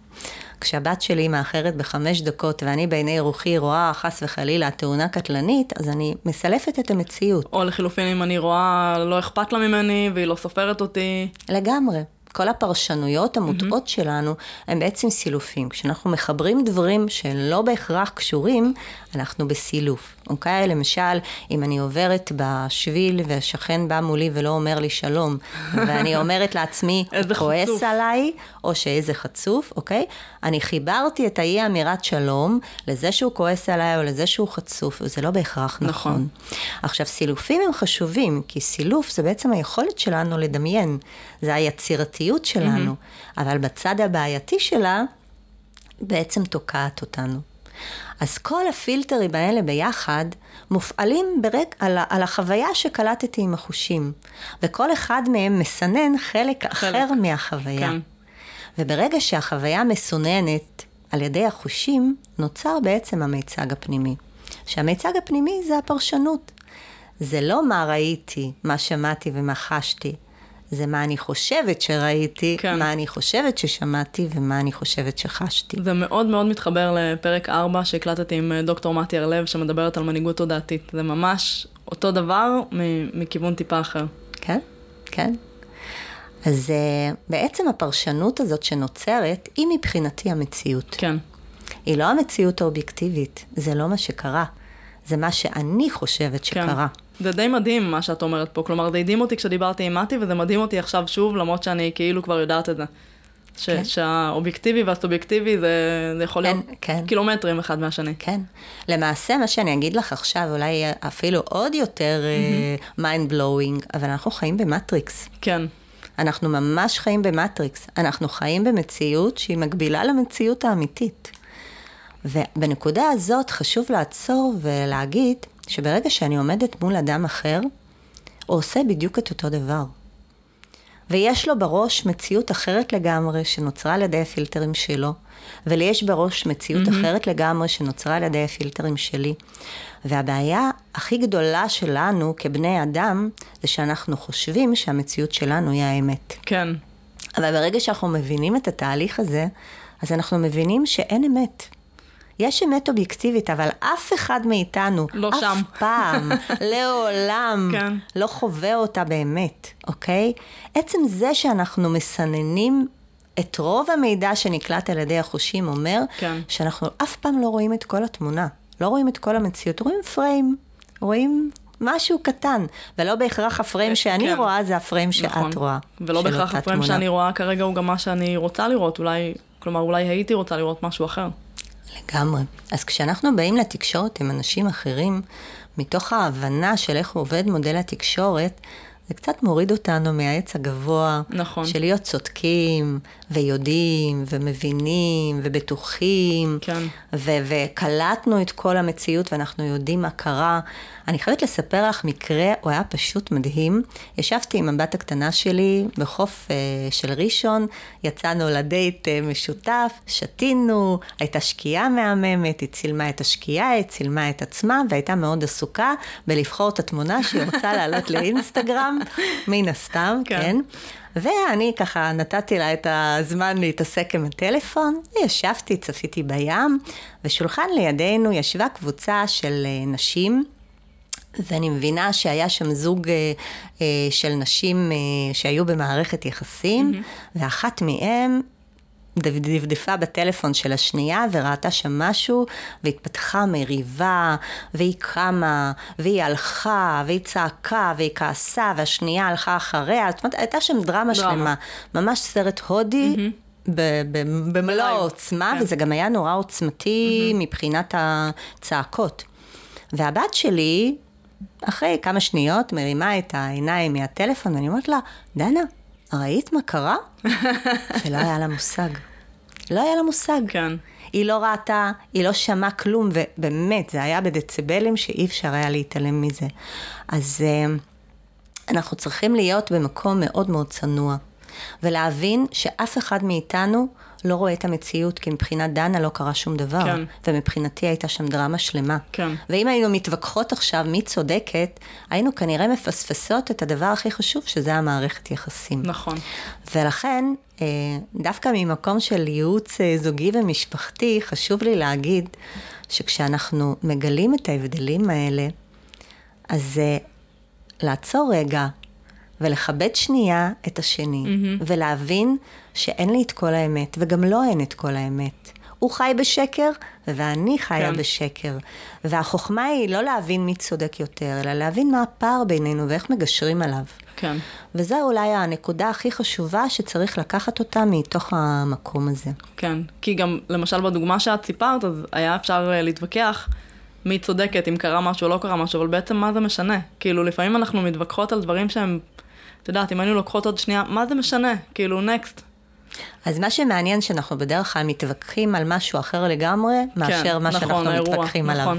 כשהבת שלי מאחרת בחמש דקות ואני בעיני רוחי רואה חס וחלילה תאונה קטלנית, אז אני מסלפת את המציאות. או לחילופין, אם אני רואה, לא אכפת לה ממני, והיא לא סופרת אותי. לגמרי. כל הפרשנויות המוטעות mm-hmm. שלנו הם בעצם סילופים. כשאנחנו מחברים דברים שהם לא בהכרח קשורים, אנחנו בסילוף, אוקיי? למשל, אם אני עוברת בשביל והשכן בא מולי ולא אומר לי שלום, ואני אומרת לעצמי, הוא כועס חצוף. עליי, או שאיזה חצוף, אוקיי? אני חיברתי את האי אמירת שלום לזה שהוא כועס עליי או לזה שהוא חצוף, וזה לא בהכרח נכון. נכון. עכשיו, סילופים הם חשובים, כי סילוף זה בעצם היכולת שלנו לדמיין, זה היצירתיות שלנו, mm-hmm. אבל בצד הבעייתי שלה, בעצם תוקעת אותנו. אז כל הפילטרים האלה ביחד מופעלים ברק, על, על החוויה שקלטתי עם החושים, וכל אחד מהם מסנן חלק, חלק. אחר מהחוויה. כן. וברגע שהחוויה מסוננת על ידי החושים, נוצר בעצם המיצג הפנימי. שהמיצג הפנימי זה הפרשנות. זה לא מה ראיתי, מה שמעתי ומה חשתי. זה מה אני חושבת שראיתי, כן. מה אני חושבת ששמעתי ומה אני חושבת שחשתי. זה מאוד מאוד מתחבר לפרק 4 שהקלטתי עם אה, דוקטור מתי הרלב, שמדברת על מנהיגות תודעתית. זה ממש אותו דבר מכיוון טיפה אחר. כן, כן. אז uh, בעצם הפרשנות הזאת שנוצרת, היא מבחינתי המציאות. כן. היא לא המציאות האובייקטיבית, זה לא מה שקרה, זה מה שאני חושבת כן. זה די מדהים מה שאת אומרת פה, כלומר, זה הדהים אותי כשדיברתי עם מתי, וזה מדהים אותי עכשיו שוב, למרות שאני כאילו כבר יודעת את זה. ש- כן. שהאובייקטיבי והסובייקטיבי זה, זה יכול כן, להיות כן. קילומטרים אחד מהשני. כן. למעשה, מה שאני אגיד לך עכשיו אולי אפילו עוד יותר uh, mind blowing, אבל אנחנו חיים במטריקס. כן, אנחנו ממש חיים במטריקס. אנחנו חיים במציאות שהיא מקבילה למציאות האמיתית. ובנקודה הזאת חשוב לעצור ולהגיד שברגע שאני עומדת מול אדם אחר, הוא עושה בדיוק את אותו דבר. ויש לו בראש מציאות אחרת לגמרי שנוצרה על ידי הפילטרים שלו, ולי יש בראש מציאות mm-hmm. אחרת לגמרי שנוצרה על ידי הפילטרים שלי. והבעיה הכי גדולה שלנו כבני אדם, זה שאנחנו חושבים שהמציאות שלנו היא האמת. כן, אבל ברגע שאנחנו מבינים את התהליך הזה, אז אנחנו מבינים שאין אמת. יש אמת אובייקטיבית, אבל אף אחד מאיתנו, לא אף שם. פעם, לעולם, כן. לא חווה אותה באמת, אוקיי? עצם זה שאנחנו מסננים את רוב המידע שנקלט על ידי החושים אומר, כן. שאנחנו אף פעם לא רואים את כל התמונה, לא רואים את כל המציאות, רואים פריים, רואים משהו קטן, ולא בהכרח הפריים שאני כן. רואה זה הפריים שאת נכון. רואה. ולא בהכרח הפריים. שאני רואה כרגע הוא גם מה שאני רוצה לראות, אולי, כלומר, אולי הייתי רוצה לראות משהו אחר. לגמרי. אז כשאנחנו באים לתקשורת עם אנשים אחרים, מתוך ההבנה של איך עובד מודל התקשורת, זה קצת מוריד אותנו מהעץ הגבוה, נכון. של להיות צודקים, ויודעים, ומבינים, ובטוחים, כן. ו- וקלטנו את כל המציאות ואנחנו יודעים מה קרה. אני חייבת לספר לך מקרה, הוא היה פשוט מדהים. ישבתי עם הבת הקטנה שלי בחוף אה, של ראשון, יצאנו לדייט אה, משותף, שתינו, הייתה שקיעה מהממת, היא צילמה את השקיעה, היא צילמה את עצמה, והייתה מאוד עסוקה בלבחור את התמונה שהיא רוצה לעלות לאינסטגרם, מן הסתם, כן. כן. ואני ככה נתתי לה את הזמן להתעסק עם הטלפון, וישבתי, צפיתי בים, ושולחן לידינו ישבה קבוצה של אה, נשים. ואני מבינה שהיה שם זוג אה, אה, של נשים אה, שהיו במערכת יחסים, mm-hmm. ואחת מהן דפדפה בטלפון של השנייה וראתה שם משהו, והתפתחה מריבה, והיא קמה, והיא הלכה, והיא צעקה, והיא כעסה, והשנייה הלכה אחריה, זאת אומרת, הייתה שם דרמה. שלמה, ממש סרט הודי. ב- ב- במלוא העוצמה, כן. וזה גם היה נורא עוצמתי מבחינת הצעקות. והבת שלי, אחרי כמה שניות, מרימה את העיניים מהטלפון, ואני אומרת לה, דנה, ראית מה קרה? ולא היה לה מושג. לא היה לה מושג. כן. היא לא ראתה, היא לא שמעה כלום, ובאמת, זה היה בדציבלים שאי אפשר היה להתעלם מזה. אז אה, אנחנו צריכים להיות במקום מאוד מאוד צנוע, ולהבין שאף אחד מאיתנו לא רואה את המציאות, כי מבחינת דנה לא קרה שום דבר, כן. ומבחינתי הייתה שם דרמה שלמה. כן. ואם היינו מתווכחות עכשיו מי צודקת, היינו כנראה מפספסות את הדבר הכי חשוב, שזה המערכת יחסים. נכון. ולכן, אה, דווקא ממקום של ייעוץ אה, זוגי ומשפחתי, חשוב לי להגיד שכשאנחנו מגלים את ההבדלים האלה, אז אה, לעצור רגע ולכבד שנייה את השני, mm-hmm. ולהבין שאין לי את כל האמת, וגם לא אין את כל האמת. הוא חי בשקר, ואני חיה כן. כן. בשקר. והחוכמה היא לא להבין מי צודק יותר, אלא להבין מה הפער בינינו ואיך מגשרים עליו. כן. וזו אולי הנקודה הכי חשובה שצריך לקחת אותה מתוך המקום הזה. כן, כי גם למשל בדוגמה שאת סיפרת, אז היה אפשר אה, להתווכח מי צודקת, אם קרה משהו או לא קרה משהו, אבל בעצם מה זה משנה? כאילו, לפעמים אנחנו מתווכחות על דברים שהם, את יודעת, אם היינו לוקחות עוד שנייה, מה זה משנה? כאילו, נקסט. אז מה שמעניין שאנחנו בדרך כלל מתווכחים על משהו אחר לגמרי, מאשר מה נכון, שאנחנו האירוע, מתווכחים נכון. עליו.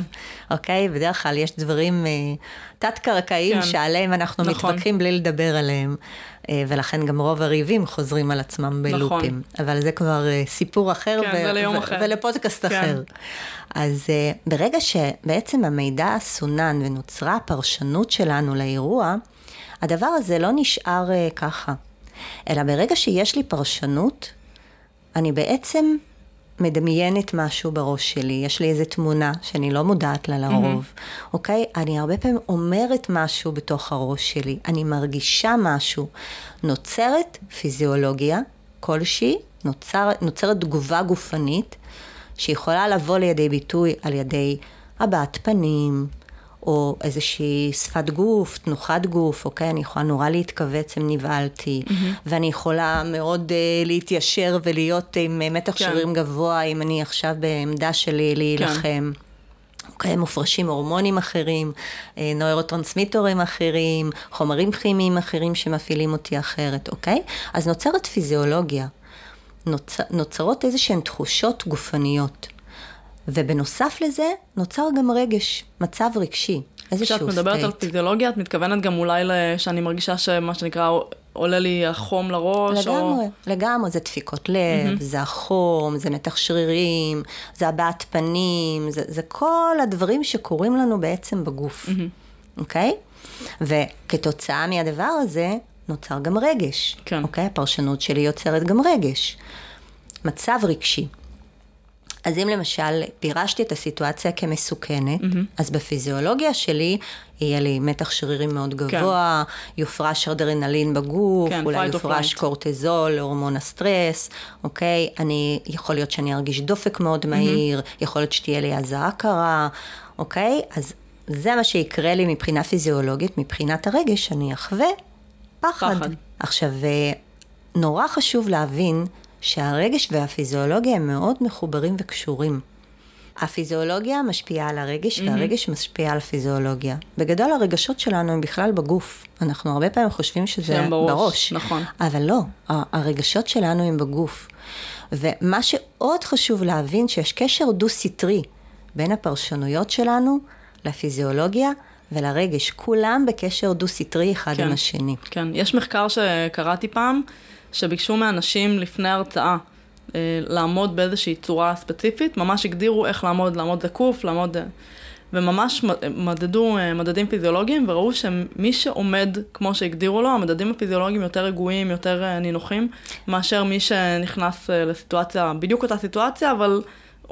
אוקיי? בדרך כלל יש דברים אה, תת-קרקעיים כן, שעליהם אנחנו נכון. מתווכחים בלי לדבר עליהם, אה, ולכן גם רוב הריבים חוזרים על עצמם בלופים. אבל זה כבר אה, סיפור אחר, נכון. כן, זה ליום אחר. ולפודקאסט כן. אחר. אז אה, ברגע שבעצם המידע סונן ונוצרה הפרשנות שלנו לאירוע, הדבר הזה לא נשאר אה, ככה. אלא ברגע שיש לי פרשנות, אני בעצם מדמיינת משהו בראש שלי, יש לי איזו תמונה שאני לא מודעת לה לרוב, mm-hmm. אוקיי? אני הרבה פעמים אומרת משהו בתוך הראש שלי, אני מרגישה משהו. נוצרת פיזיולוגיה כלשהי, נוצר, נוצרת תגובה גופנית, שיכולה לבוא לידי ביטוי על ידי הבעת פנים, או איזושהי שפת גוף, תנוחת גוף, אוקיי? אני יכולה נורא להתכווץ אם נבהלתי, mm-hmm. ואני יכולה מאוד uh, להתיישר ולהיות עם אה, מתח כן. כן. שרירים גבוה, אם אני עכשיו בעמדה שלי להילחם. אוקיי, מופרשים הורמונים אחרים, אה, נוירוטרנסמיטורים אחרים, חומרים כימיים אחרים שמפעילים אותי אחרת, אוקיי? אז נוצרת פיזיולוגיה, נוצ... נוצרות איזה שהן תחושות גופניות. ובנוסף לזה, נוצר גם רגש, מצב רגשי, איזשהו כשאת מדברת על state. פיזיולוגיה, את מתכוונת גם אולי שאני מרגישה שמה שנקרא עולה לי החום לראש, או... לגמרי, לגמרי, זה דפיקות לב, mm-hmm. זה החום, זה מתח שרירים, זה הבעת פנים, זה, זה כל הדברים שקורים לנו בעצם בגוף, mm-hmm. אוקיי? וכתוצאה מהדבר הזה נוצר גם רגש, כן. אוקיי? הפרשנות שלי יוצרת גם רגש. מצב רגשי. אז אם למשל פירשתי את הסיטואציה כמסוכנת, mm-hmm. אז בפיזיולוגיה שלי יהיה לי מתח שרירים מאוד כן. גבוה, כן. יופרש אדרנלין בגוף, כן, אולי יופרש קורטיזול, הורמון הסטרס, אוקיי? אני, יכול להיות שאני ארגיש דופק מאוד מהיר, mm-hmm. יכול להיות שתהיה לי הזעה קרה, אוקיי? אז זה מה שיקרה לי מבחינה פיזיולוגית, מבחינת הרגש, אני אחווה פחד. פחד. עכשיו, אה, נורא חשוב להבין שהרגש והפיזיולוגיה הם מאוד מחוברים וקשורים. הפיזיולוגיה משפיעה על הרגש, mm-hmm. והרגש משפיע על הפיזיולוגיה. בגדול הרגשות שלנו הם בכלל בגוף. אנחנו הרבה פעמים חושבים שזה בראש, בראש. נכון. אבל לא, הרגשות שלנו הם בגוף. ומה שעוד חשוב להבין, שיש קשר דו-סטרי בין הפרשנויות שלנו לפיזיולוגיה ולרגש. כולם בקשר דו-סטרי אחד כן, עם השני. כן, יש מחקר שקראתי פעם, שביקשו מאנשים לפני הרצאה אה, לעמוד באיזושהי צורה ספציפית, ממש הגדירו איך לעמוד, לעמוד זקוף, לעמוד... אה, וממש מדדו אה, מדדים פיזיולוגיים וראו שמי שעומד כמו שהגדירו לו, המדדים הפיזיולוגיים יותר רגועים, יותר נינוחים, מאשר מי שנכנס לסיטואציה, בדיוק אותה סיטואציה, אבל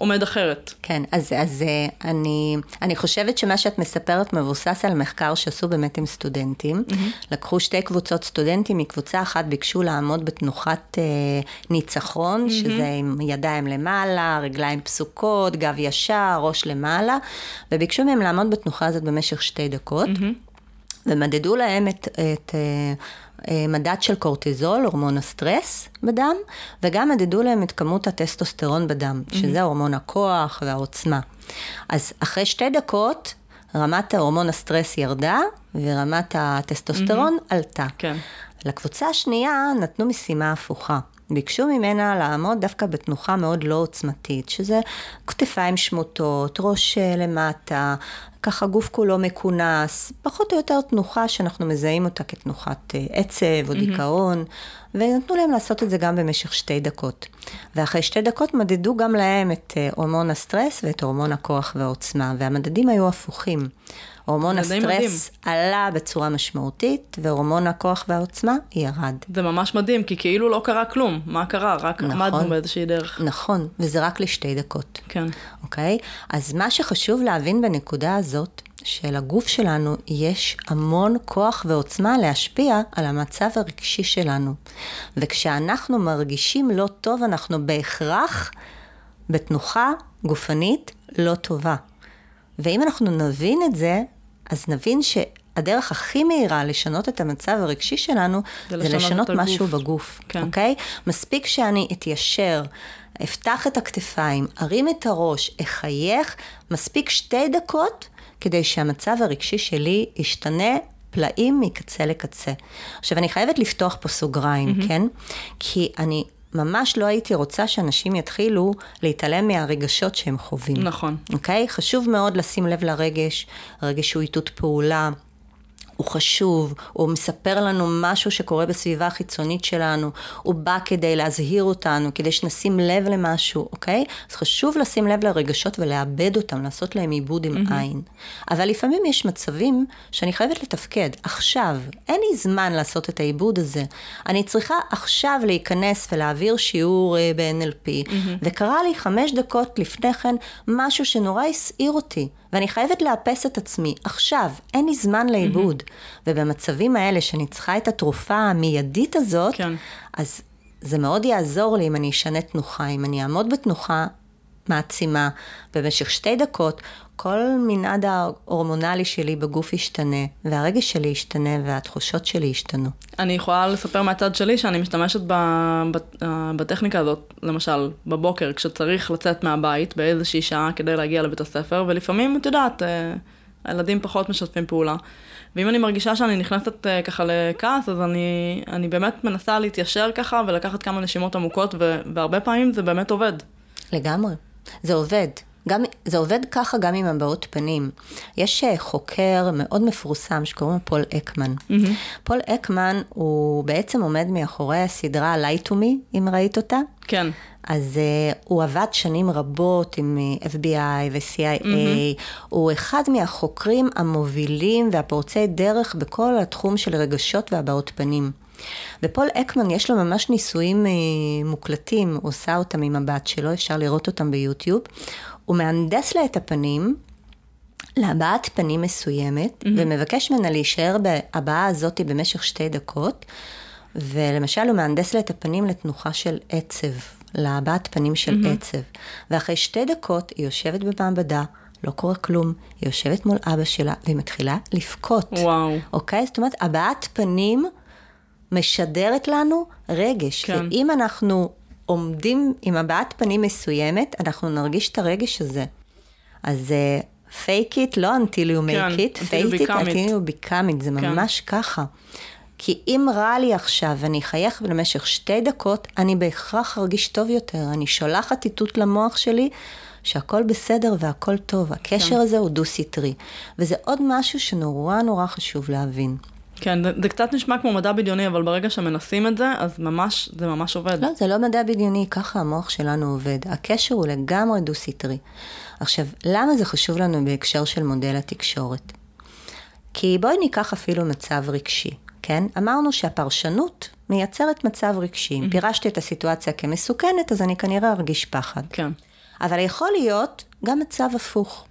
עומד אחרת. כן, אז, אז אה, אני, אני חושבת שמה שאת מספרת מבוסס על מחקר שעשו באמת עם סטודנטים. Mm-hmm. לקחו שתי קבוצות סטודנטים, מקבוצה אחת ביקשו לעמוד בתנוחת אה, ניצחון, mm-hmm. שזה עם ידיים למעלה, רגליים פסוקות, גב ישר, ראש למעלה, וביקשו מהם לעמוד בתנוחה הזאת במשך שתי דקות. Mm-hmm. ומדדו להם את, את אה, אה, מדד של קורטיזול, הורמון הסטרס בדם, וגם מדדו להם את כמות הטסטוסטרון בדם, mm-hmm. שזה הורמון הכוח והעוצמה. אז אחרי שתי דקות, רמת ההורמון הסטרס ירדה, ורמת הטסטוסטרון mm-hmm. עלתה. כן. לקבוצה השנייה נתנו משימה הפוכה. ביקשו ממנה לעמוד דווקא בתנוחה מאוד לא עוצמתית, שזה כתפיים שמוטות, ראש אה, למטה, ככה גוף כולו מכונס, פחות או יותר תנוחה שאנחנו מזהים אותה כתנוחת אה, עצב או דיכאון, ונתנו להם לעשות את זה גם במשך שתי דקות. ואחרי שתי דקות מדדו גם להם את אה, הורמון הסטרס ואת הורמון הכוח והעוצמה, והמדדים היו הפוכים. הורמון הסטרס מדהים. עלה בצורה משמעותית, והורמון הכוח והעוצמה ירד. זה ממש מדהים, כי כאילו לא קרה כלום. מה קרה? רק נכון, עמדנו באיזושהי דרך. נכון, וזה רק לשתי דקות. כן. אוקיי? אז מה שחשוב להבין בנקודה הזאת, שלגוף שלנו יש המון כוח ועוצמה להשפיע על המצב הרגשי שלנו. וכשאנחנו מרגישים לא טוב, אנחנו בהכרח בתנוחה גופנית לא טובה. ואם אנחנו נבין את זה, אז נבין שהדרך הכי מהירה לשנות את המצב הרגשי שלנו, זה לשנות, לשנות משהו הגוף. בגוף, כן. אוקיי? מספיק שאני אתיישר, אפתח את הכתפיים, ארים את הראש, אחייך, מספיק שתי דקות כדי שהמצב הרגשי שלי ישתנה פלאים מקצה לקצה. עכשיו, אני חייבת לפתוח פה סוגריים, mm-hmm. כן? כי אני ממש לא הייתי רוצה שאנשים יתחילו להתעלם מהרגשות שהם חווים. נכון. אוקיי? חשוב מאוד לשים לב לרגש, רגש הוא איתות פעולה. הוא חשוב, הוא מספר לנו משהו שקורה בסביבה החיצונית שלנו, הוא בא כדי להזהיר אותנו, כדי שנשים לב למשהו, אוקיי? אז חשוב לשים לב לרגשות ולאבד אותם, לעשות להם עיבוד עם mm-hmm. עין. אבל לפעמים יש מצבים שאני חייבת לתפקד, עכשיו, אין לי זמן לעשות את העיבוד הזה. אני צריכה עכשיו להיכנס ולהעביר שיעור uh, ב-NLP, mm-hmm. וקרה לי חמש דקות לפני כן משהו שנורא הסעיר אותי. ואני חייבת לאפס את עצמי, עכשיו, אין לי זמן לאיבוד. Mm-hmm. ובמצבים האלה שאני צריכה את התרופה המיידית הזאת, כן. אז זה מאוד יעזור לי אם אני אשנה תנוחה, אם אני אעמוד בתנוחה מעצימה במשך שתי דקות, כל מנעד ההורמונלי שלי בגוף ישתנה, והרגש שלי ישתנה, והתחושות שלי ישתנו. אני יכולה לספר מהצד שלי שאני משתמשת ב, ב, בטכניקה הזאת, למשל, בבוקר, כשצריך לצאת מהבית באיזושהי שעה כדי להגיע לבית הספר, ולפעמים, את יודעת, אה, הילדים פחות משתפים פעולה. ואם אני מרגישה שאני נכנסת uh, ככה לכעס, אז אני, אני באמת מנסה להתיישר ככה ולקחת כמה נשימות עמוקות, ו, והרבה פעמים זה באמת עובד. לגמרי. זה עובד. גם, זה עובד ככה גם עם הבעות פנים. יש אה, חוקר מאוד מפורסם שקוראים לו פול אקמן. Mm-hmm. פול אקמן הוא בעצם עומד מאחורי הסדרה Lie to me, אם ראית אותה. כן. אז uh, הוא עבד שנים רבות עם uh, FBI ו-CIA, mm-hmm. הוא אחד מהחוקרים המובילים והפורצי דרך בכל התחום של רגשות והבעות פנים. ופול אקמן יש לו ממש ניסויים אה, מוקלטים, הוא עושה אותם עם הבת שלו, אפשר לראות אותם ביוטיוב. הוא מהנדס לה את הפנים להבעת פנים מסוימת, mm-hmm. ומבקש ממנה להישאר בהבעה הזאת במשך שתי דקות, ולמשל הוא מהנדס לה את הפנים לתנוחה של עצב, להבעת פנים של mm-hmm. עצב. ואחרי שתי דקות היא יושבת במעבדה, לא קורה כלום, היא יושבת מול אבא שלה והיא מתחילה לבכות. וואו. אוקיי? זאת אומרת, הבעת פנים משדרת לנו רגש. כן. ואם אנחנו עומדים עם הבעת פנים מסוימת, אנחנו נרגיש את הרגש הזה. אז uh, fake it, לא until you make כן, it, fake it, until you become it, זה כן. ממש ככה. כי אם רע לי עכשיו ואני אחייך במשך שתי דקות, אני בהכרח ארגיש טוב יותר. אני שולחת איתות למוח שלי שהכל בסדר והכל טוב. הקשר כן. הזה הוא דו-סטרי. וזה עוד משהו שנורא נורא חשוב להבין. כן, זה, זה קצת נשמע כמו מדע בדיוני, אבל ברגע שמנסים את זה, אז ממש, זה ממש עובד. לא, זה לא מדע בדיוני, ככה המוח שלנו עובד. הקשר הוא לגמרי דו-סטרי. עכשיו, למה זה חשוב לנו בהקשר של מודל התקשורת? כי בואי ניקח אפילו מצב רגשי, כן? אמרנו שהפרשנות מייצרת מצב רגשי. אם פירשתי את הסיטואציה כמסוכנת, אז אני כנראה ארגיש פחד. כן. אבל יכול להיות גם מצב הפוך.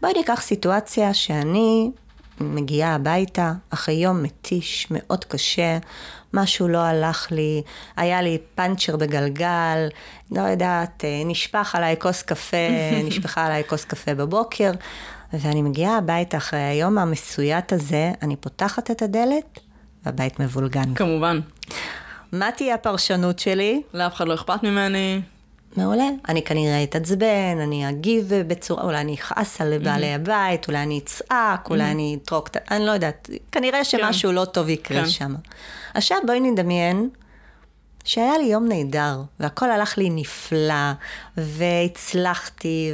בואי ניקח סיטואציה שאני מגיעה הביתה אחרי יום מתיש, מאוד קשה, משהו לא הלך לי, היה לי פאנצ'ר בגלגל, לא יודעת, אה, נשפך עליי כוס קפה, נשפכה עליי כוס קפה בבוקר, ואני מגיעה הביתה אחרי היום המסויט הזה, אני פותחת את הדלת, והבית מבולגן. כמובן. מה תהיה הפרשנות שלי? לאף אחד לא אכפת ממני. מעולה. אני כנראה אתעצבן, אני אגיב בצורה, אולי אני אכעס על בעלי mm-hmm. הבית, אולי אני אצעק, אולי mm-hmm. אני אתרוק, אני לא יודעת, כנראה שמשהו כן. לא טוב יקרה כן. שם. עכשיו בואי נדמיין שהיה לי יום נהדר, והכל הלך לי נפלא, והצלחתי,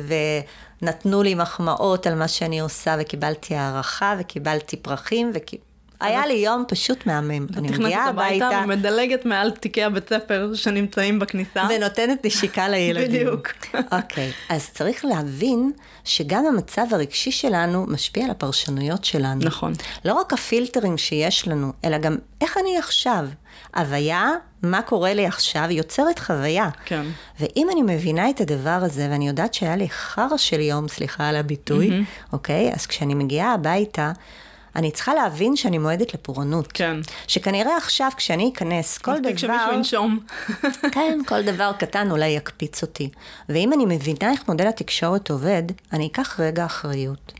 ונתנו לי מחמאות על מה שאני עושה, וקיבלתי הערכה, וקיבלתי פרחים, וקיבלתי... היה לי יום פשוט מהמם. אני מגיעה הביתה. ומדלגת מעל תיקי הבית ספר שנמצאים בכניסה. ונותנת נשיקה לילדים. בדיוק. אוקיי, אז צריך להבין שגם המצב הרגשי שלנו משפיע על הפרשנויות שלנו. נכון. לא רק הפילטרים שיש לנו, אלא גם איך אני עכשיו. הוויה, מה קורה לי עכשיו, יוצרת חוויה. כן. ואם אני מבינה את הדבר הזה, ואני יודעת שהיה לי חרא של יום, סליחה על הביטוי, mm-hmm. אוקיי? אז כשאני מגיעה הביתה, אני צריכה להבין שאני מועדת לפורענות. כן. שכנראה עכשיו, כשאני אכנס, כל דבר... מספיק שמישהו ינשום. כן, כל דבר קטן אולי יקפיץ אותי. ואם אני מבינה איך מודל התקשורת עובד, אני אקח רגע אחריות.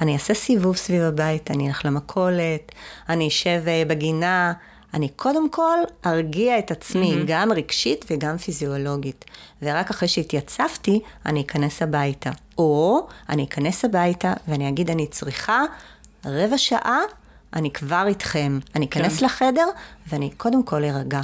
אני אעשה סיבוב סביב הבית, אני אלך למכולת, אני אשב אה, בגינה, אני קודם כל ארגיע את עצמי, mm-hmm. גם רגשית וגם פיזיולוגית. ורק אחרי שהתייצבתי, אני אכנס הביתה. או אני אכנס הביתה ואני אגיד, אני צריכה רבע שעה, אני כבר איתכם. אני אכנס כן. לחדר ואני קודם כל ארגע.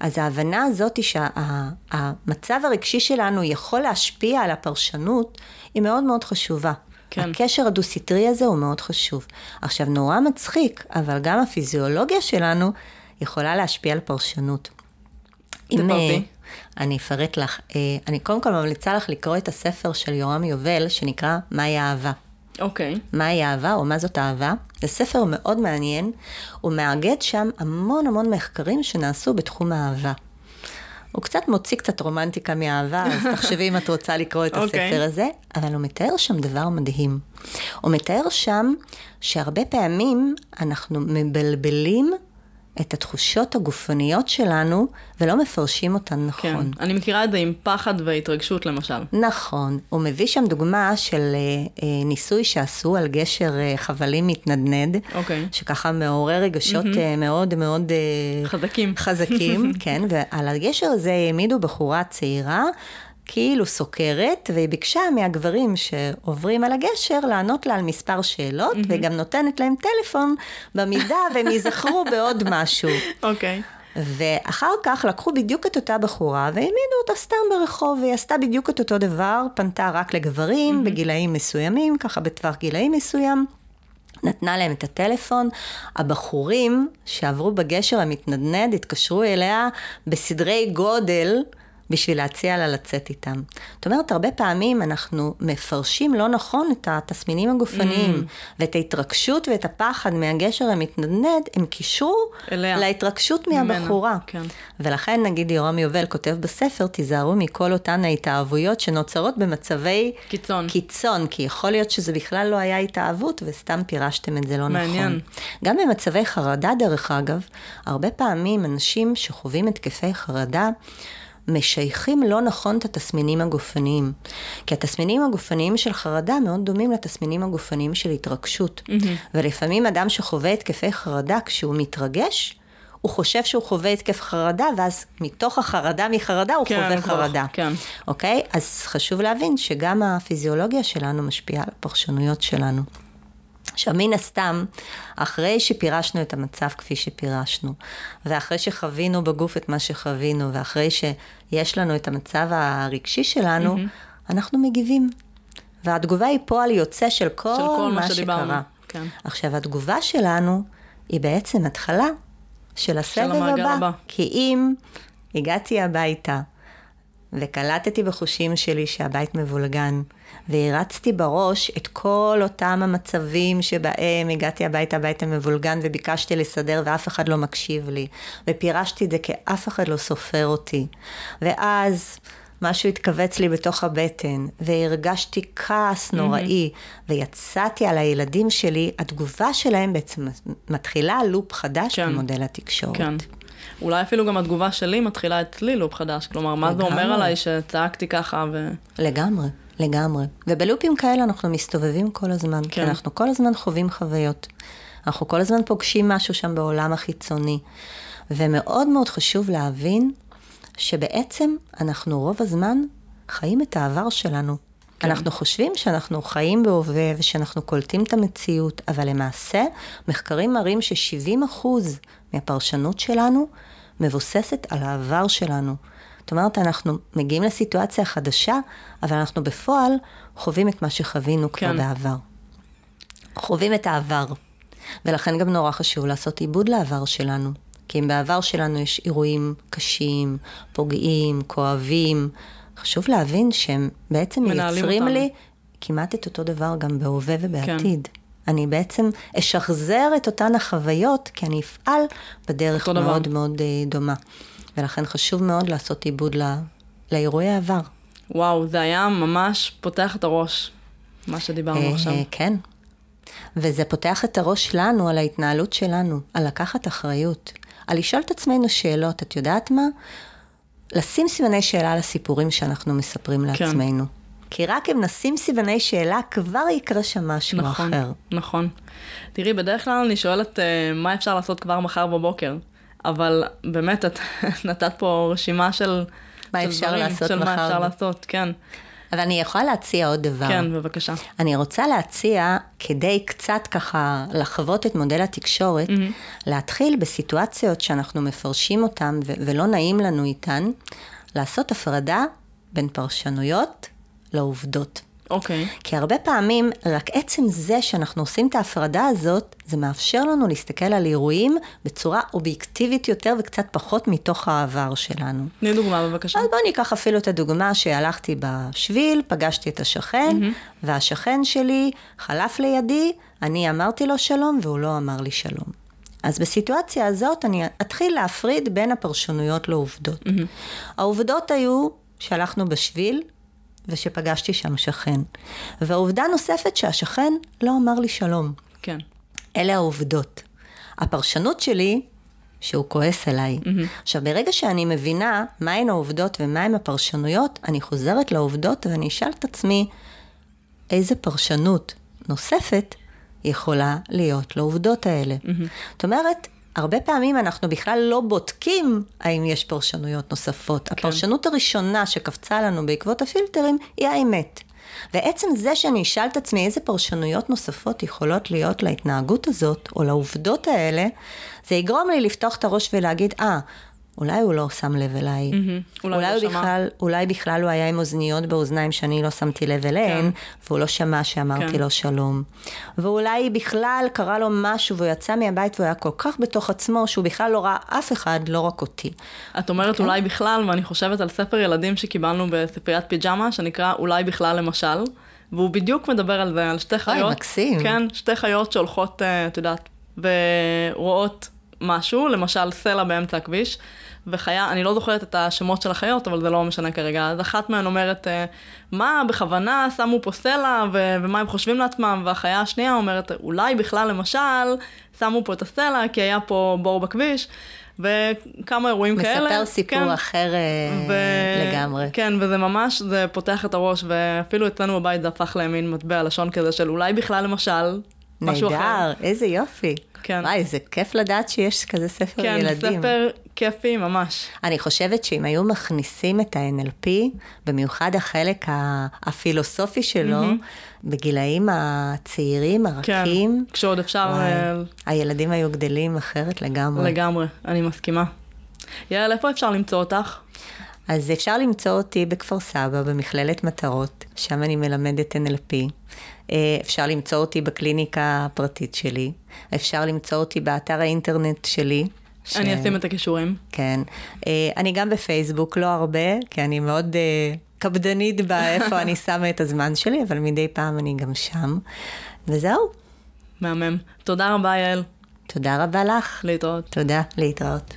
אז ההבנה הזאת היא שהמצב שה, הרגשי שלנו יכול להשפיע על הפרשנות, היא מאוד מאוד חשובה. כן. הקשר הדו-סטרי הזה הוא מאוד חשוב. עכשיו, נורא מצחיק, אבל גם הפיזיולוגיה שלנו יכולה להשפיע על פרשנות. אם, אני אפרט לך. אה, אני קודם כל ממליצה לך לקרוא את הספר של יורם יובל, שנקרא מהי אהבה. אוקיי. Okay. מהי אהבה או מה זאת אהבה. זה ספר מאוד מעניין, הוא מאגד שם המון המון מחקרים שנעשו בתחום האהבה. הוא קצת מוציא קצת רומנטיקה מאהבה, אז תחשבי אם את רוצה לקרוא את okay. אוקיי. הספר הזה, אבל הוא מתאר שם דבר מדהים. הוא מתאר שם שהרבה פעמים אנחנו מבלבלים את התחושות הגופניות שלנו ולא מפרשים אותן נכון. כן, אני מכירה את זה עם פחד והתרגשות למשל. נכון, הוא מביא שם דוגמה של אה, אה, ניסוי שעשו על גשר אה, חבלים מתנדנד, אוקיי. שככה מעורר רגשות mm-hmm. מאוד מאוד חזקים, חזקים, כן, ועל הגשר הזה העמידו בחורה צעירה. כאילו סוקרת, והיא ביקשה מהגברים שעוברים על הגשר לענות לה על מספר שאלות, mm-hmm. וגם נותנת להם טלפון במידה והם ייזכרו בעוד משהו. אוקיי. Okay. ואחר כך לקחו בדיוק את אותה בחורה והעמידו אותה סתם ברחוב, והיא עשתה בדיוק את אותו דבר, פנתה רק לגברים mm-hmm. בגילאים מסוימים, ככה בטווח גילאים מסוים. נתנה להם את הטלפון, הבחורים שעברו בגשר המתנדנד התקשרו אליה בסדרי גודל בשביל להציע לה לצאת איתם. זאת אומרת, הרבה פעמים אנחנו מפרשים לא נכון את התסמינים הגופניים, mm. ואת ההתרגשות ואת הפחד מהגשר המתנדנד, הם קישרו אליה. להתרגשות מהבחורה. כן. ולכן, נגיד יורם יובל כותב בספר, תיזהרו מכל אותן ההתאהבויות שנוצרות במצבי קיצון. קיצון, כי יכול להיות שזה בכלל לא היה התאהבות, וסתם פירשתם את זה לא מעניין. נכון. גם במצבי חרדה, דרך אגב, הרבה פעמים אנשים שחווים התקפי חרדה, משייכים לא נכון את התסמינים הגופניים. כי התסמינים הגופניים של חרדה מאוד דומים לתסמינים הגופניים של התרגשות. Mm-hmm. ולפעמים אדם שחווה התקפי חרדה, כשהוא מתרגש, הוא חושב שהוא חווה התקף חרדה, ואז מתוך החרדה מחרדה הוא כן, חווה חרדה. כן. אוקיי? אז חשוב להבין שגם הפיזיולוגיה שלנו משפיעה על הפרשנויות שלנו. עכשיו, מן הסתם, אחרי שפירשנו את המצב כפי שפירשנו, ואחרי שחווינו בגוף את מה שחווינו, ואחרי שיש לנו את המצב הרגשי שלנו, mm-hmm. אנחנו מגיבים. והתגובה היא פועל יוצא של כל, של כל מה, מה שקרה. כן. עכשיו, התגובה שלנו היא בעצם התחלה של הסבב של הבא. הבא. כי אם הגעתי הביתה וקלטתי בחושים שלי שהבית מבולגן, והרצתי בראש את כל אותם המצבים שבהם הגעתי הביתה, הביתה מבולגן, וביקשתי לסדר ואף אחד לא מקשיב לי, ופירשתי את זה כי אף אחד לא סופר אותי. ואז משהו התכווץ לי בתוך הבטן, והרגשתי כעס נוראי, mm-hmm. ויצאתי על הילדים שלי, התגובה שלהם בעצם מתחילה לופ חדש כן. במודל התקשורת. כן. אולי אפילו גם התגובה שלי מתחילה אצלי לופ חדש, כלומר, מה לגמרי. זה אומר עליי שצעקתי ככה ו... לגמרי, לגמרי. ובלופים כאלה אנחנו מסתובבים כל הזמן, כן. אנחנו כל הזמן חווים חוויות. אנחנו כל הזמן פוגשים משהו שם בעולם החיצוני. ומאוד מאוד חשוב להבין שבעצם אנחנו רוב הזמן חיים את העבר שלנו. כן. אנחנו חושבים שאנחנו חיים בהווה ושאנחנו קולטים את המציאות, אבל למעשה מחקרים מראים ש-70% מהפרשנות שלנו מבוססת על העבר שלנו. זאת אומרת, אנחנו מגיעים לסיטואציה חדשה, אבל אנחנו בפועל חווים את מה שחווינו כן. כבר בעבר. חווים את העבר. ולכן גם נורא חשוב לעשות עיבוד לעבר שלנו. כי אם בעבר שלנו יש אירועים קשים, פוגעים, כואבים, חשוב להבין שהם בעצם מייצרים אותם. לי כמעט את אותו דבר גם בהווה ובעתיד. כן. אני בעצם אשחזר את אותן החוויות, כי אני אפעל בדרך מאוד דבר. מאוד אה, דומה. ולכן חשוב מאוד לעשות עיבוד לא, לאירועי העבר. וואו, זה היה ממש פותח את הראש, מה שדיברנו אה, עכשיו. כן. וזה פותח את הראש לנו על ההתנהלות שלנו, על לקחת אחריות. על לשאול את עצמנו שאלות, את יודעת מה? לשים סימני שאלה לסיפורים שאנחנו מספרים כן. לעצמנו. כי רק אם נשים סימני שאלה, כבר יקרה שם משהו נכון, אחר. נכון. תראי, בדרך כלל אני שואלת uh, מה אפשר לעשות כבר מחר בבוקר, אבל באמת, את נתת פה רשימה של... מה אפשר דברים, לעשות של מחר? של מה אפשר לעשות, כן. אבל אני יכולה להציע עוד דבר. כן, בבקשה. אני רוצה להציע, כדי קצת ככה לחוות את מודל התקשורת, mm-hmm. להתחיל בסיטואציות שאנחנו מפרשים אותן ו- ולא נעים לנו איתן, לעשות הפרדה בין פרשנויות לעובדות. אוקיי. Okay. כי הרבה פעמים, רק עצם זה שאנחנו עושים את ההפרדה הזאת, זה מאפשר לנו להסתכל על אירועים בצורה אובייקטיבית יותר וקצת פחות מתוך העבר שלנו. תני דוגמה בבקשה. אז בואי ניקח אפילו את הדוגמה שהלכתי בשביל, פגשתי את השכן, mm-hmm. והשכן שלי חלף לידי, אני אמרתי לו שלום והוא לא אמר לי שלום. אז בסיטואציה הזאת אני אתחיל להפריד בין הפרשנויות לעובדות. Mm-hmm. העובדות היו שהלכנו בשביל, ושפגשתי שם שכן. ועובדה נוספת שהשכן לא אמר לי שלום. כן. אלה העובדות. הפרשנות שלי, שהוא כועס עליי. Mm-hmm. עכשיו, ברגע שאני מבינה מהן העובדות ומהן הפרשנויות, אני חוזרת לעובדות ואני אשאל את עצמי, איזה פרשנות נוספת יכולה להיות לעובדות האלה. Mm-hmm. זאת אומרת, הרבה פעמים אנחנו בכלל לא בודקים האם יש פרשנויות נוספות. כן. הפרשנות הראשונה שקפצה לנו בעקבות הפילטרים היא האמת. ועצם זה שאני אשאל את עצמי איזה פרשנויות נוספות יכולות להיות להתנהגות הזאת, או לעובדות האלה, זה יגרום לי לפתוח את הראש ולהגיד, אה, ah, אולי הוא לא שם לב אליי. Mm-hmm. אולי אולי, לא. בכלל, אולי בכלל הוא היה עם אוזניות באוזניים שאני לא שמתי לב אליהן, והוא לא שמע שאמרתי כן. לו שלום. ואולי בכלל קרה לו משהו והוא יצא מהבית והוא היה כל כך בתוך עצמו, שהוא בכלל לא ראה אף אחד, לא רק אותי. את אומרת כן. אולי בכלל, ואני חושבת על ספר ילדים שקיבלנו בספריית פיג'מה, שנקרא אולי בכלל למשל, והוא בדיוק מדבר על זה, על שתי חיות. מקסים. כן, שתי חיות שהולכות, אה, את יודעת, ורואות משהו, למשל סלע באמצע הכביש, וחיה, אני לא זוכרת את השמות של החיות, אבל זה לא משנה כרגע. אז אחת מהן אומרת, אה, מה, בכוונה שמו פה סלע, ו- ומה הם חושבים לעצמם, והחיה השנייה אומרת, אולי בכלל למשל, שמו פה את הסלע, כי היה פה בור בכביש, וכמה אירועים כאלה. מספר סיפור כן. אחר אה, לגמרי. כן, וזה ממש, זה פותח את הראש, ואפילו אצלנו בבית זה הפך למין מטבע לשון כזה של אולי בכלל למשל, משהו אחר. נהדר, איזה יופי. כן. וואי, זה כיף לדעת שיש כזה ספר כן, ילדים. ספר כיפי ממש. אני חושבת שאם היו מכניסים את ה-NLP, במיוחד החלק הפילוסופי שלו, בגילאים הצעירים, כן, הרכים, כשעוד אפשר וואי, אה, הילדים היו גדלים אחרת לגמרי. לגמרי, אני מסכימה. יעל, איפה אפשר למצוא אותך? אז אפשר למצוא אותי בכפר סבא, במכללת מטרות, שם אני מלמדת NLP. אה, אפשר למצוא אותי בקליניקה הפרטית שלי. אפשר למצוא אותי באתר האינטרנט שלי. ש- אני אשים את הכישורים. כן. אה, אני גם בפייסבוק, לא הרבה, כי אני מאוד אה, קפדנית באיפה אני שמה את הזמן שלי, אבל מדי פעם אני גם שם. וזהו. מהמם. תודה רבה, יעל. תודה רבה לך. להתראות. תודה, להתראות.